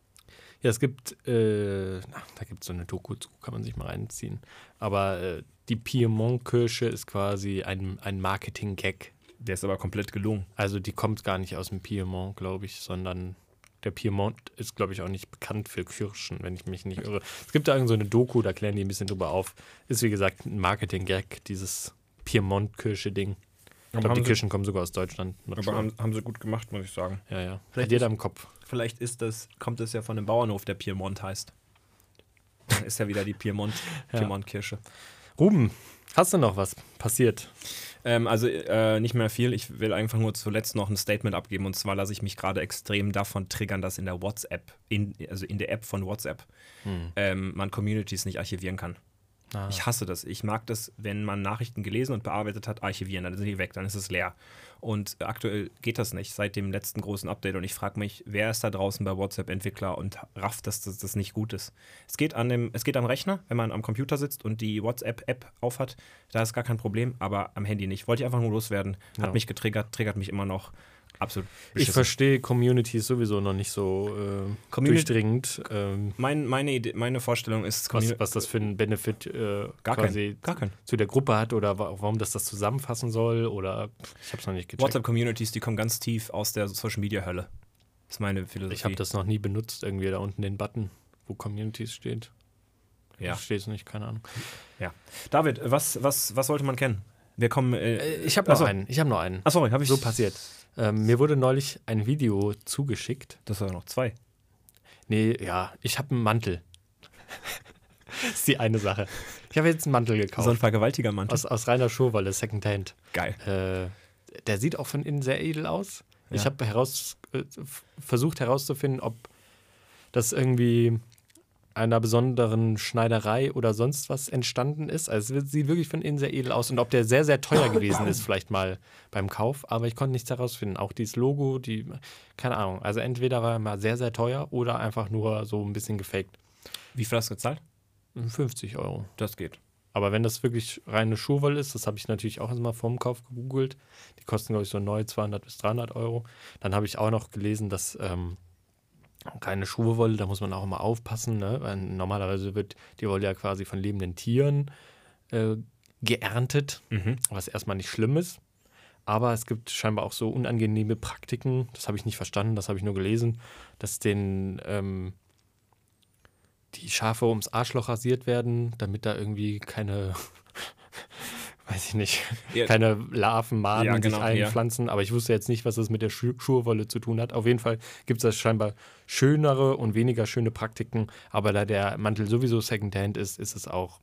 Ja, es gibt, äh, na, da gibt es so eine Doku zu, kann man sich mal reinziehen. Aber äh, die Piemont-Kirsche ist quasi ein, ein Marketing-Gag. Der ist aber komplett gelungen. Also die kommt gar nicht aus dem Piemont, glaube ich, sondern der Piemont ist, glaube ich, auch nicht bekannt für Kirschen, wenn ich mich nicht irre. Es gibt da irgend so eine Doku, da klären die ein bisschen drüber auf. Ist wie gesagt ein Marketing-Gag, dieses Piemont-Kirsche-Ding. Ich glaube, die Kirschen kommen sogar aus Deutschland. Aber haben, haben sie gut gemacht, muss ich sagen. ja, ja. Vielleicht jeder im Kopf. Vielleicht ist das, kommt es ja von einem Bauernhof, der Piemont heißt. Ist ja wieder die Piemont, Ja. Piemont-Kirsche. Ruben, hast du noch was passiert? Ähm, also äh, nicht mehr viel. Ich will einfach nur zuletzt noch ein Statement abgeben. Und zwar lasse ich mich gerade extrem davon triggern, dass in der WhatsApp, in, also in der App von WhatsApp, ähm, man Communities nicht archivieren kann. Ah. Ich hasse das. Ich mag das, wenn man Nachrichten gelesen und bearbeitet hat, archivieren. Dann sind die weg, dann ist es leer. Und aktuell geht das nicht seit dem letzten großen Update. Und ich frage mich, wer ist da draußen bei WhatsApp Entwickler und rafft, dass das, das nicht gut ist. Es geht, an dem, es geht am Rechner, wenn man am Computer sitzt und die WhatsApp-App aufhat. Da ist gar kein Problem, aber am Handy nicht. Wollte ich einfach nur loswerden. Hat Ja. mich getriggert, triggert mich immer noch. Absolut. Ich beschissen. verstehe Communities sowieso noch nicht so äh, Community- durchdringend, ähm, mein, meine, Idee, meine Vorstellung ist, was, was das für einen Benefit äh, gar quasi kein, gar kein. zu der Gruppe hat oder wa warum das das zusammenfassen soll oder ich habe es noch nicht gecheckt. WhatsApp-Communities, die kommen ganz tief aus der Social-Media-Hölle. Das ist meine Philosophie. Ich habe das noch nie benutzt, irgendwie da unten den Button, wo Communities steht. Ja. Steht es nicht, keine Ahnung. David, was, was, was sollte man kennen? Wir kommen. Äh, Äh, ich habe noch Achso. einen. Ich habe noch einen. Ach, sorry, habe ich So passiert. Ähm, mir wurde neulich ein Video zugeschickt. Das war noch zwei. Nee, ja, ich habe einen Mantel. das ist die eine Sache. Ich habe jetzt einen Mantel gekauft. So ein Vergewaltigermantel. aus, aus reiner Schurwolle, Secondhand. Geil. Äh, der sieht auch von innen sehr edel aus. Ich Ja. habe heraus, äh, versucht herauszufinden, ob das irgendwie einer besonderen Schneiderei oder sonst was entstanden ist. Also es sieht wirklich von innen sehr edel aus und ob der sehr, sehr teuer gewesen ist, vielleicht mal beim Kauf. Aber ich konnte nichts herausfinden. Auch dieses Logo, die, keine Ahnung. Also entweder war er mal sehr, sehr teuer oder einfach nur so ein bisschen gefaked. Wie viel hast du gezahlt? 50 Euro. Das geht. Aber wenn das wirklich reine Schuhwolle ist, das habe ich natürlich auch erstmal vorm Kauf gegoogelt. Die kosten, glaube ich, so neu 200 bis 300 Euro. Dann habe ich auch noch gelesen, dass ähm, reine Schuhwolle, da muss man auch immer aufpassen. Ne? Weil normalerweise wird die Wolle ja quasi von lebenden Tieren äh, geerntet, Mhm. was erstmal nicht schlimm ist. Aber es gibt scheinbar auch so unangenehme Praktiken, das habe ich nicht verstanden, das habe ich nur gelesen, dass den ähm, die Schafe ums Arschloch rasiert werden, damit da irgendwie keine, weiß ich nicht, Ja. keine Larven, Maden Ja, sich genau, ja. einpflanzen. Aber ich wusste jetzt nicht, was das mit der Schu Schurwolle zu tun hat. Auf jeden Fall gibt es da scheinbar schönere und weniger schöne Praktiken. Aber da der Mantel sowieso Secondhand ist, ist es auch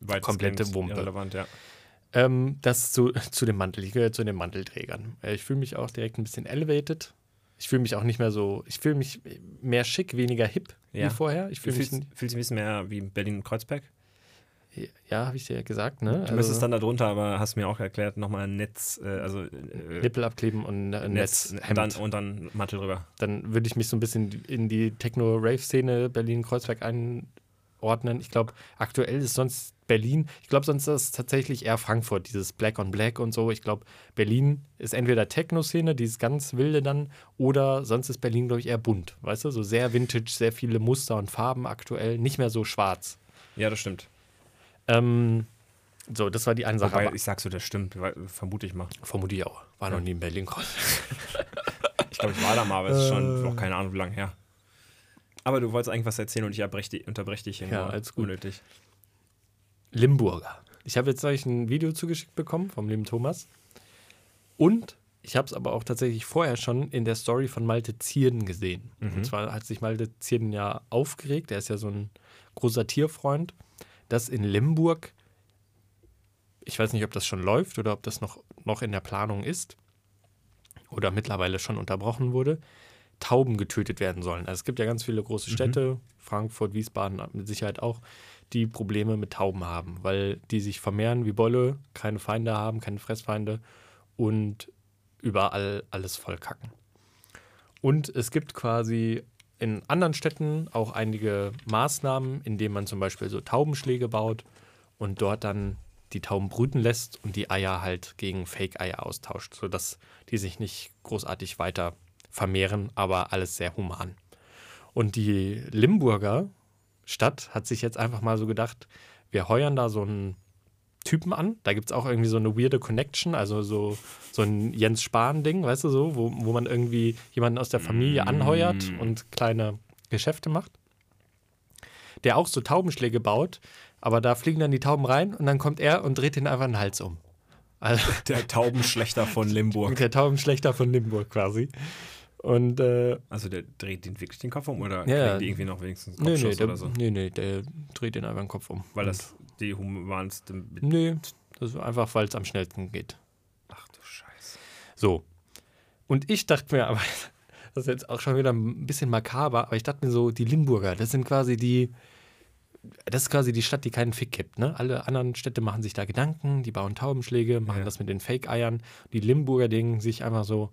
Weitestgehend Komplette Wumpe. Ja. ähm, das zu, zu dem Mantel. Ich gehöre zu den Mantelträgern. Äh, Ich fühle mich auch direkt ein bisschen elevated. Ich fühle mich auch nicht mehr so, ich fühle mich mehr schick, weniger hip Ja. wie vorher. Ich Du fühle mich, fühlst, fühlst dich ein bisschen mehr wie Berlin-Kreuzberg. Ja, habe ich dir ja gesagt, ne? Du müsstest dann da drunter, aber hast mir auch erklärt, nochmal ein Netz, äh, also äh, Nippel abkleben und ein Netz, Netz, und, dann, und dann Mantel drüber. dann würde ich mich so ein bisschen in die Techno-Rave-Szene Berlin-Kreuzberg einordnen. Ich glaube, aktuell ist sonst Berlin, ich glaube, sonst ist es tatsächlich eher Frankfurt, dieses Black on Black und so. Ich glaube, Berlin ist entweder Techno-Szene, dieses ganz wilde dann, oder sonst ist Berlin, glaube ich, eher bunt. Weißt du, so sehr vintage, sehr viele Muster und Farben aktuell, nicht mehr so schwarz. Ja, das stimmt. Ähm, so, das war die eine Sache. Wobei, ich sag so, das stimmt, vermute ich mal. vermute ich auch. War noch nie in Berlin-Kreuzberg. Ich glaube, ich war da mal, aber es ist schon noch keine Ahnung, wie lange her. Aber du wolltest eigentlich was erzählen und ich unterbreche dich, hier Ja, gut. unnötig. Limburger. Ich habe jetzt euch ein Video zugeschickt bekommen vom lieben Thomas. Und ich habe es aber auch tatsächlich vorher schon in der Story von Malte Zierden gesehen. Mhm. Und zwar hat sich Malte Zierden ja aufgeregt, er ist ja so ein großer Tierfreund, dass in Limburg, ich weiß nicht, ob das schon läuft oder ob das noch, noch in der Planung ist oder mittlerweile schon unterbrochen wurde, Tauben getötet werden sollen. Also es gibt ja ganz viele große Mhm. Städte, Frankfurt, Wiesbaden mit Sicherheit auch, die Probleme mit Tauben haben, weil die sich vermehren wie Bolle, keine Feinde haben, keine Fressfeinde und überall alles voll kacken. Und es gibt quasi in anderen Städten auch einige Maßnahmen, indem man zum Beispiel so Taubenschläge baut und dort dann die Tauben brüten lässt und die Eier halt gegen Fake-Eier austauscht, sodass die sich nicht großartig weiter vermehren, aber alles sehr human. Und die Limburger Stadt hat sich jetzt einfach mal so gedacht, wir heuern da so einen Typen an. Da gibt es auch irgendwie so eine weirde Connection, also so, so ein Jens Spahn-Ding, weißt du so, wo, wo man irgendwie jemanden aus der Familie anheuert und kleine Geschäfte macht. Der auch so Taubenschläge baut, aber da fliegen dann die Tauben rein und dann kommt er und dreht den einfach den Hals um. Also Der Taubenschlechter von Limburg. der Taubenschlechter von Limburg quasi. Und äh, Also der dreht den wirklich den Kopf um oder Ja, die irgendwie noch wenigstens einen nee, nee, Kopfschuss der, oder so? nee, nee, der dreht den einfach den Kopf um. Weil das die humanste. Mit Nee, das ist einfach, weil es am schnellsten geht. Ach du Scheiße. So. Und ich dachte mir, aber das ist jetzt auch schon wieder ein bisschen makaber, aber ich dachte mir so, die Limburger, das sind quasi die, das ist quasi die Stadt, die keinen Fick gibt. Ne? Alle anderen Städte machen sich da Gedanken, die bauen Taubenschläge, machen Ja. das mit den Fake-Eiern. Die Limburger denken sich einfach so,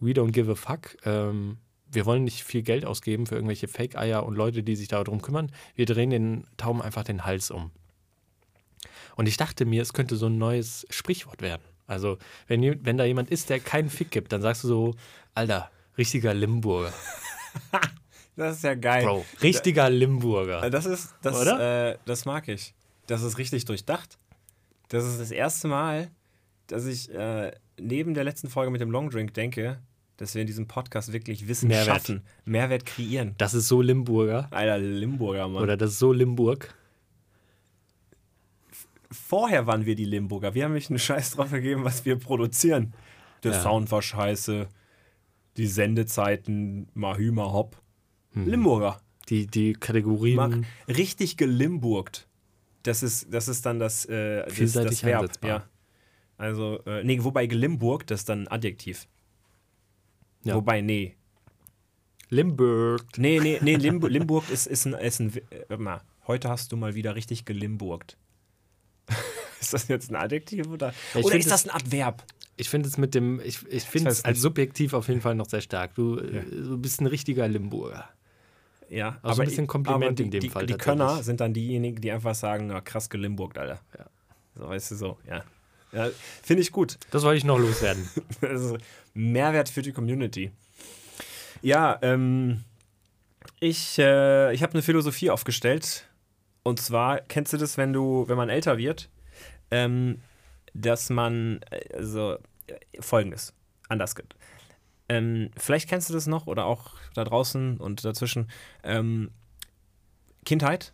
we don't give a fuck. Ähm, wir wollen nicht viel Geld ausgeben für irgendwelche Fake-Eier und Leute, die sich darum kümmern. Wir drehen den Tauben einfach den Hals um. Und ich dachte mir, es könnte so ein neues Sprichwort werden. Also, wenn, wenn da jemand ist, der keinen Fick gibt, dann sagst du so, Alter, richtiger Limburger. Das ist ja geil. Bro, richtiger Limburger. Das ist, das, Oder? Äh, das mag ich. Das ist richtig durchdacht. Das ist das erste Mal, dass ich äh, neben der letzten Folge mit dem Longdrink denke, dass wir in diesem Podcast wirklich Wissen Mehrwert. schaffen, Mehrwert kreieren. Das ist so Limburger. Alter, Limburger, Mann. Oder das ist so Limburg. Vorher waren wir die Limburger. Wir haben mich einen Scheiß drauf gegeben, was wir produzieren. Der Ja. Sound war scheiße. Die Sendezeiten, Mahü, Hopp. Hm. Limburger. Die, die Kategorien. Mag richtig gelimburgt. Das ist, das ist dann das, äh, das, Vielseitig das Verb. Ja. Also, äh, nee, wobei gelimburgt, das ist dann Adjektiv. Ja. Wobei, nee. Limburg. Nee, nee, nee, Limburg, Limburg ist, ist ein, ist ein äh, warte mal, heute hast du mal wieder richtig gelimburgt. Ist das jetzt ein Adjektiv oder, Ja, oder ist das ein Adverb? Ich finde es mit dem, ich, ich finde es als subjektiv auf jeden Fall noch sehr stark. Du, äh, du bist ein richtiger Limburger. Ja, Also ein bisschen Kompliment aber die, in dem die, Fall Die. Könner sind dann diejenigen, die einfach sagen, na, krass gelimburgt, Alter. Ja. So, weißt du, so, ja. ja Finde ich gut. Das wollte ich noch loswerden. Ist Mehrwert für die Community. Ja, ähm, ich, äh, ich habe eine Philosophie aufgestellt. Und zwar, kennst du das, wenn du, wenn man älter wird, ähm, dass man, also folgendes, anders geht. Ähm, vielleicht kennst du das noch oder auch da draußen und dazwischen. Ähm, Kindheit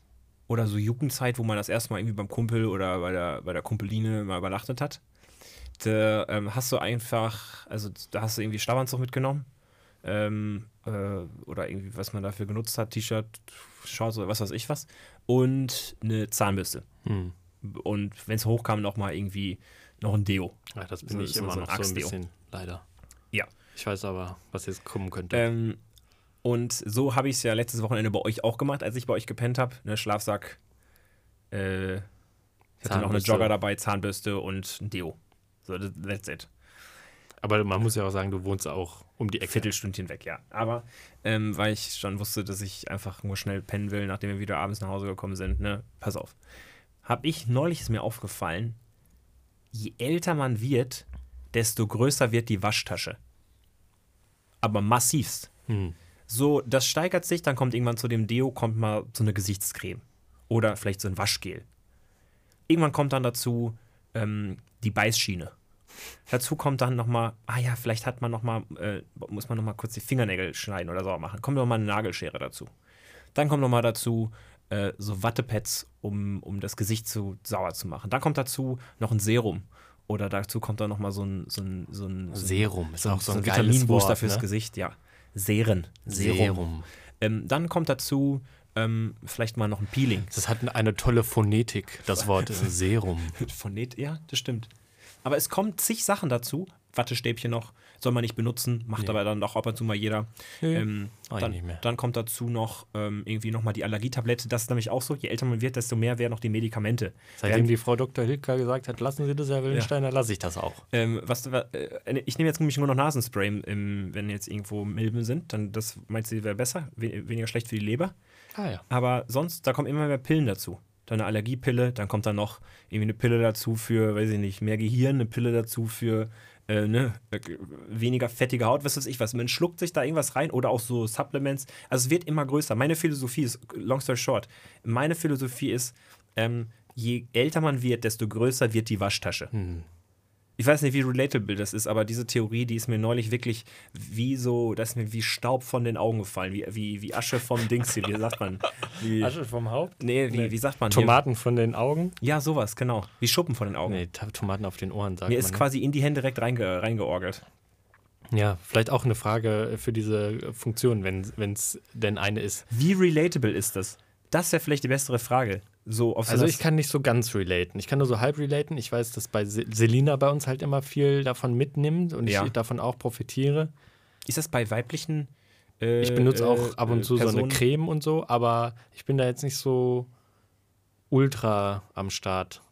oder so Jugendzeit, wo man das erste Mal irgendwie beim Kumpel oder bei der, bei der Kumpeline mal übernachtet hat. Da ähm, hast du einfach, also da hast du irgendwie Schlafanzug mitgenommen. Ähm, äh, oder irgendwie, was man dafür genutzt hat, T-Shirt, Shorts oder was weiß ich was. Und eine Zahnbürste. Hm. Und wenn es hochkam, nochmal irgendwie noch ein Deo. Ja, das bin So- ich so- immer so noch so ein bisschen, leider. Ja. Ich weiß aber, was jetzt kommen könnte. Ähm, und so habe ich es ja letztes Wochenende bei euch auch gemacht, als ich bei euch gepennt habe. Ne, Schlafsack. Äh, ich hatte noch eine. Jogger dabei, Zahnbürste und ein Deo. So, that- that's it. aber man muss ja auch sagen, du wohnst auch um die Ecke. Viertelstündchen weg, ja. Aber ähm, weil ich schon wusste, dass ich einfach nur schnell pennen will, nachdem wir wieder abends nach Hause gekommen sind, ne, pass auf. Hab ich neulich ist mir aufgefallen, je älter man wird, desto größer wird die Waschtasche. Aber massivst. Hm. So, das steigert sich, dann kommt irgendwann zu dem Deo, kommt mal so eine Gesichtscreme. Oder vielleicht so ein Waschgel. Irgendwann kommt dann dazu ähm, die Beißschiene. Dazu kommt dann nochmal, ah ja, vielleicht hat man noch mal, äh, muss man nochmal kurz die Fingernägel schneiden oder sauber machen. Kommt nochmal eine Nagelschere dazu. Dann kommt nochmal dazu äh, so Wattepads, um, um das Gesicht zu sauer zu machen. Dann kommt dazu noch ein Serum. Oder dazu kommt dann nochmal so ein, so ein, so ein, so ein Serum ist auch so ein, geiles Vitaminbooster Wort, fürs ne? Gesicht, ja. Seren. Serum. Serum. Ähm, dann kommt dazu ähm, vielleicht mal noch ein Peeling. Das hat eine tolle Phonetik, das Wort Serum. Von Net, ja, das stimmt. Aber es kommen zig Sachen dazu, Wattestäbchen noch. Soll man nicht benutzen, macht Nee. aber dann doch ab und zu mal jeder. Nee, Ähm, dann, dann kommt dazu noch ähm, irgendwie nochmal die Allergietablette. Das ist nämlich auch so, je älter man wird, desto mehr werden noch die Medikamente. Seitdem die Frau Dr. Hilker gesagt hat, lassen Sie das, Herr Willensteiner, lasse ich das auch. Ähm, was, äh, ich nehme jetzt nämlich nur noch Nasenspray, im, wenn jetzt irgendwo Milben sind. Dann das meinst du, wäre besser, we weniger schlecht für die Leber. Ah ja. Aber sonst, da kommen immer mehr Pillen dazu. Dann eine Allergiepille, dann kommt dann noch irgendwie eine Pille dazu für, weiß ich nicht, mehr Gehirn, eine Pille dazu für äh, ne, äh, weniger fettige Haut, was weiß ich was. Man schluckt sich da irgendwas rein oder auch so Supplements. Also es wird immer größer. Meine Philosophie ist, long story short, meine Philosophie ist, ähm, je älter man wird, desto größer wird die Waschtasche. Hm. Ich weiß nicht, wie relatable das ist, aber diese Theorie, die ist mir neulich wirklich wie so, das ist mir wie Staub von den Augen gefallen, wie, wie, wie Asche vom Dings hier, wie sagt man? Wie, Asche vom Haupt? nee, wie, Nee. wie sagt man? hier? Tomaten von den Augen? Ja, sowas, genau. Wie Schuppen von den Augen. Nee, Tomaten auf den Ohren, sagt Mir man. ist ne? quasi in die Hände direkt reinge, reingeorgelt. Ja, vielleicht auch eine Frage für diese Funktion, wenn es denn eine ist. Wie relatable ist das? Das wäre vielleicht die bessere Frage. So auf so Also ich kann nicht so ganz relaten. Ich kann nur so halb relaten. Ich weiß, dass bei Se- Selina bei uns halt immer viel davon mitnimmt und Ja. ich davon auch profitiere. ist das bei weiblichen äh, Ich benutze auch äh, ab und zu so eine Personen? Creme und so, aber ich bin da jetzt nicht so ultra am Start.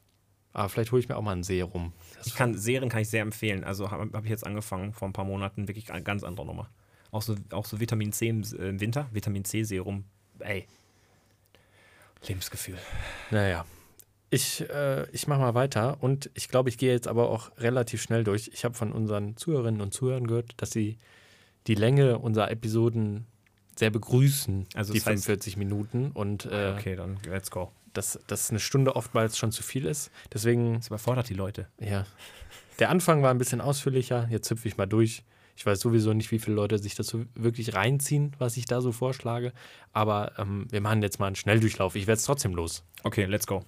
Aber vielleicht hole ich mir auch mal ein Serum. Das Ich kann, Serien kann ich sehr empfehlen. Also habe hab ich jetzt angefangen vor ein paar Monaten, wirklich eine ganz andere Nummer. Auch so, auch so Vitamin C im, äh, im Winter, Vitamin C Serum. Ey. Lebensgefühl. Naja. Ich, äh, ich mache mal weiter und ich glaube, ich gehe jetzt aber auch relativ schnell durch. Ich habe von unseren Zuhörerinnen und Zuhörern gehört, dass sie die Länge unserer Episoden sehr begrüßen, Also die das heißt- 45 Minuten und äh, Okay, dann let's go. dass, dass eine Stunde oftmals schon zu viel ist. Deswegen, Das überfordert die Leute. ja, der Anfang war ein bisschen ausführlicher, jetzt hüpfe ich mal durch. Ich weiß sowieso nicht, wie viele Leute sich das so wirklich reinziehen, was ich da so vorschlage, aber ähm, wir machen jetzt mal einen Schnelldurchlauf. Ich werde es trotzdem los. Okay, let's go.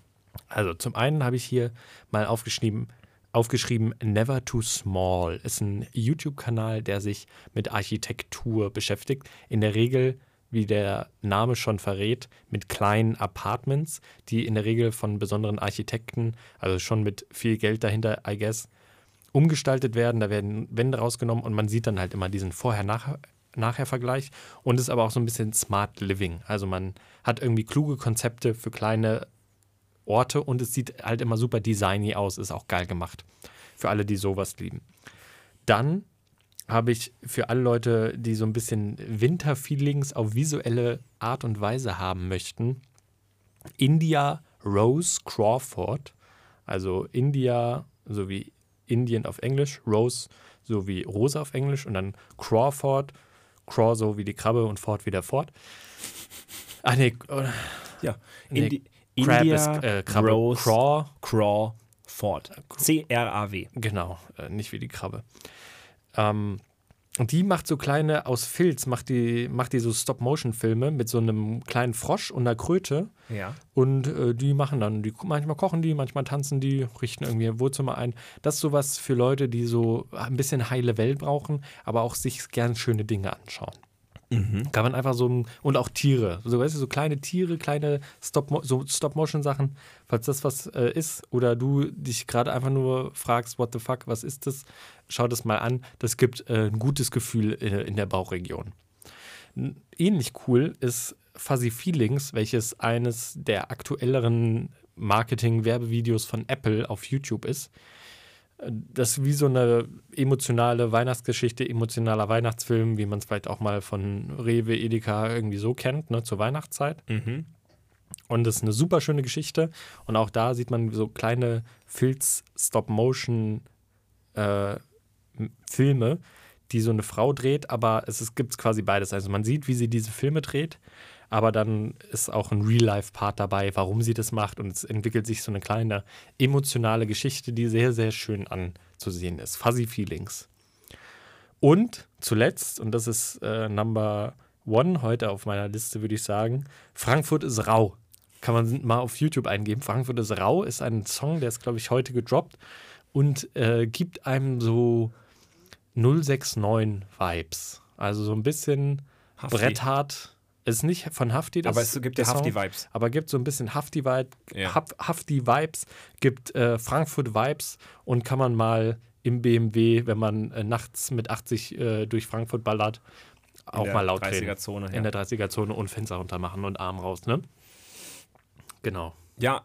Also zum einen habe ich hier mal aufgeschrieben, aufgeschrieben Never Too Small. Ist ein YouTube-Kanal, der sich mit Architektur beschäftigt. In der Regel, wie der Name schon verrät, mit kleinen Apartments, die in der Regel von besonderen Architekten, also schon mit viel Geld dahinter, I guess, umgestaltet werden. Da werden Wände rausgenommen und man sieht dann halt immer diesen Vorher-Nachher-Vergleich. Und es ist aber auch so ein bisschen Smart Living. Also man hat irgendwie kluge Konzepte für kleine Orte und es sieht halt immer super designy aus, ist auch geil gemacht. Für alle, die sowas lieben. Dann habe ich für alle Leute, die so ein bisschen Winterfeelings auf visuelle Art und Weise haben möchten, India Rose Crawford, also India sowie Indien auf Englisch, Rose sowie Rose auf Englisch und dann Crawford, Craw so wie die Krabbe und Ford wie der Ford. Ach nee, oder- Ja. Nee, Indi Crab India ist äh, Krabbe. Rose Craw, Craw Ford. C-R-A-W. Genau, äh, nicht wie die Krabbe. Ähm, und die macht so kleine, aus Filz, macht die, macht die so Stop-Motion-Filme mit so einem kleinen Frosch und einer Kröte. Ja. Und äh, die machen dann, die, manchmal kochen die, manchmal tanzen die, richten irgendwie ihr Wohnzimmer ein. Das ist sowas für Leute, die so ein bisschen heile Welt brauchen, aber auch sich gern schöne Dinge anschauen. Kann man einfach so, und auch Tiere, so, weißt du, so kleine Tiere, kleine Stop- so Stop-Motion-Sachen, falls das was äh, ist oder du dich gerade einfach nur fragst, what the fuck, was ist das, schau das mal an, das gibt äh, ein gutes Gefühl äh, in der Bauchregion. Ähnlich cool ist Fuzzy Feelings, welches eines der aktuelleren Marketing-Werbevideos von Apple auf YouTube ist. Das ist wie so eine emotionale Weihnachtsgeschichte, emotionaler Weihnachtsfilm, wie man es vielleicht auch mal von Rewe, Edeka irgendwie so kennt, ne, zur Weihnachtszeit. Mhm. Und das ist eine super schöne Geschichte. Und auch da sieht man so kleine Filz-Stop-Motion-Filme, die so eine Frau dreht, aber es gibt quasi beides. Also man sieht, wie sie diese Filme dreht, aber dann ist auch ein Real-Life-Part dabei, warum sie das macht. Und es entwickelt sich so eine kleine emotionale Geschichte, die sehr, sehr schön anzusehen ist. Fuzzy Feelings. Und zuletzt, und das ist äh, Number One heute auf meiner Liste, würde ich sagen, Frankfurt ist rau. Kann man mal auf YouTube eingeben. Frankfurt ist rau ist ein Song, der ist, glaube ich, heute gedroppt und äh, gibt einem so 069-Vibes. Also so ein bisschen Hafti. bretthart. Ist nicht von Hafti, das Aber es gibt ja Hafti-Vibes. aber gibt so ein bisschen Hafti-Vibe, Ja. Hafti-Vibes, gibt äh, Frankfurt-Vibes und kann man mal im BMW, wenn man äh, nachts mit 80 äh, durch Frankfurt ballert, auch mal laut reden. 30er-Zone. In der 30er-Zone und Fenster runter machen und Arm raus, ne? Genau. Ja,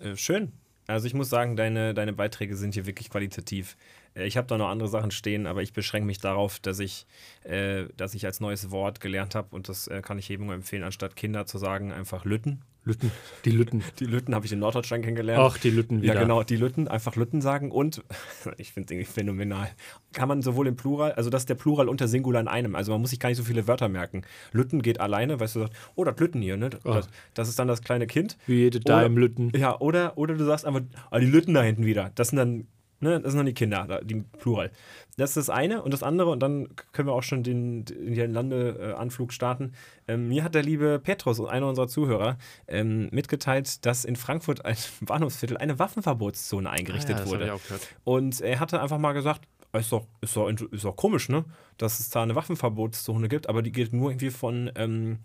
äh, schön. Also ich muss sagen, deine, deine Beiträge sind hier wirklich qualitativ. Äh, ich habe da noch andere Sachen stehen, aber ich beschränke mich darauf, dass ich, äh, dass ich als neues Wort gelernt habe und das äh, kann ich jedem nur empfehlen, anstatt Kinder zu sagen, einfach Lütten. Lütten, die Lütten. Die Lütten habe ich in Norddeutschland kennengelernt. Ach, die Lütten wieder. Ja, genau, die Lütten, einfach Lütten sagen und ich finde es irgendwie phänomenal. Kann man sowohl im Plural, also das ist der Plural unter Singular in einem, also man muss sich gar nicht so viele Wörter merken. Lütten geht alleine, weißt du, sagst, oh, das Lütten hier, ne? Oh. Das, das ist dann das kleine Kind. Wie jede Dime Lütten. Ja, oder, oder du sagst einfach, ah, die Lütten da hinten wieder. Das sind dann, ne, das sind dann die Kinder, die Plural. Das ist das eine und das andere, und dann können wir auch schon den, den Landeanflug starten. Ähm, mir hat der liebe Petrus, einer unserer Zuhörer, ähm, mitgeteilt, dass in Frankfurt ein Bahnhofsviertel eine Waffenverbotszone eingerichtet Ah ja, wurde. Und er hatte einfach mal gesagt, ist doch, ist, doch, ist doch komisch, ne? Dass es da eine Waffenverbotszone gibt, aber die gilt nur irgendwie von ähm,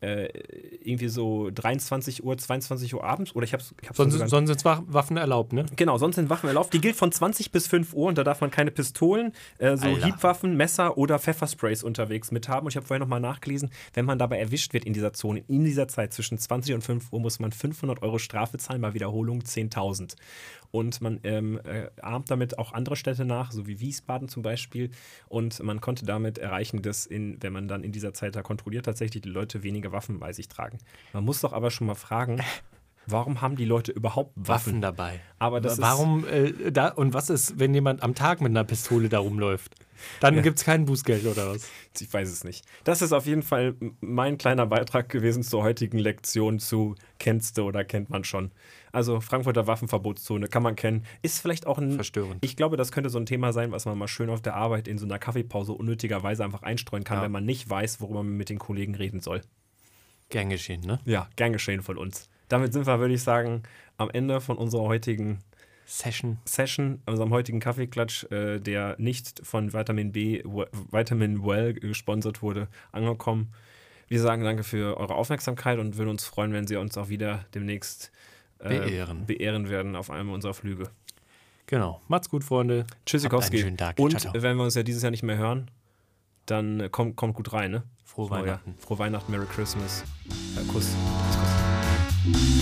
äh, irgendwie so 23 Uhr, 22 Uhr abends. Oder ich hab's, ich hab's Sonst, sonst sind Wa- Waffen erlaubt, ne? Genau, sonst sind Waffen erlaubt. Die gilt von 20 bis 5 Uhr und da darf man keine Pistolen, äh, so Alter. Hiebwaffen, Messer oder Pfeffersprays unterwegs mit haben. Und ich habe vorher nochmal nachgelesen, wenn man dabei erwischt wird in dieser Zone, in dieser Zeit zwischen 20 und 5 Uhr, muss man 500 Euro Strafe zahlen, bei Wiederholung 10.000. Und man ähm, äh, ahmt damit auch andere Städte nach, so wie Wiesbaden zum Beispiel. Und man konnte damit erreichen, dass, in, wenn man dann in dieser Zeit da kontrolliert, tatsächlich die Leute weniger Waffen bei sich tragen. Man muss doch aber schon mal fragen, warum haben die Leute überhaupt Waffen? Waffen dabei. Aber das Warum äh, da und was ist, wenn jemand am Tag mit einer Pistole da rumläuft? Dann gibt's kein Bußgeld oder was? Ich weiß es nicht. Das ist auf jeden Fall mein kleiner Beitrag gewesen zur heutigen Lektion zu kennst du oder kennt man schon. Also Frankfurter Waffenverbotszone kann man kennen. Ist vielleicht auch ein. Verstörend. Ich glaube, das könnte so ein Thema sein, was man mal schön auf der Arbeit in so einer Kaffeepause unnötigerweise einfach einstreuen kann, Ja. wenn man nicht weiß, worüber man mit den Kollegen reden soll. Gern geschehen, ne? Ja, gern geschehen von uns. Damit sind wir, würde ich sagen, am Ende von unserer heutigen Session. Session, unserem heutigen Kaffeeklatsch, äh, der nicht von Vitamin B, Vitamin Well gesponsert wurde, angekommen. Wir sagen danke für eure Aufmerksamkeit und würden uns freuen, wenn Sie uns auch wieder demnächst äh, Beehren. beehren werden auf einem unserer Flüge. Genau. Macht's gut, Freunde. Tschüssikowski. Schönen Tag. Und Ciao, ciao. wenn wir uns ja dieses Jahr nicht mehr hören, dann äh, kommt, kommt gut rein, ne? Frohe. Weihnachten. Frohe Weihnachten, Merry Christmas. Äh. Kuss, Kuss.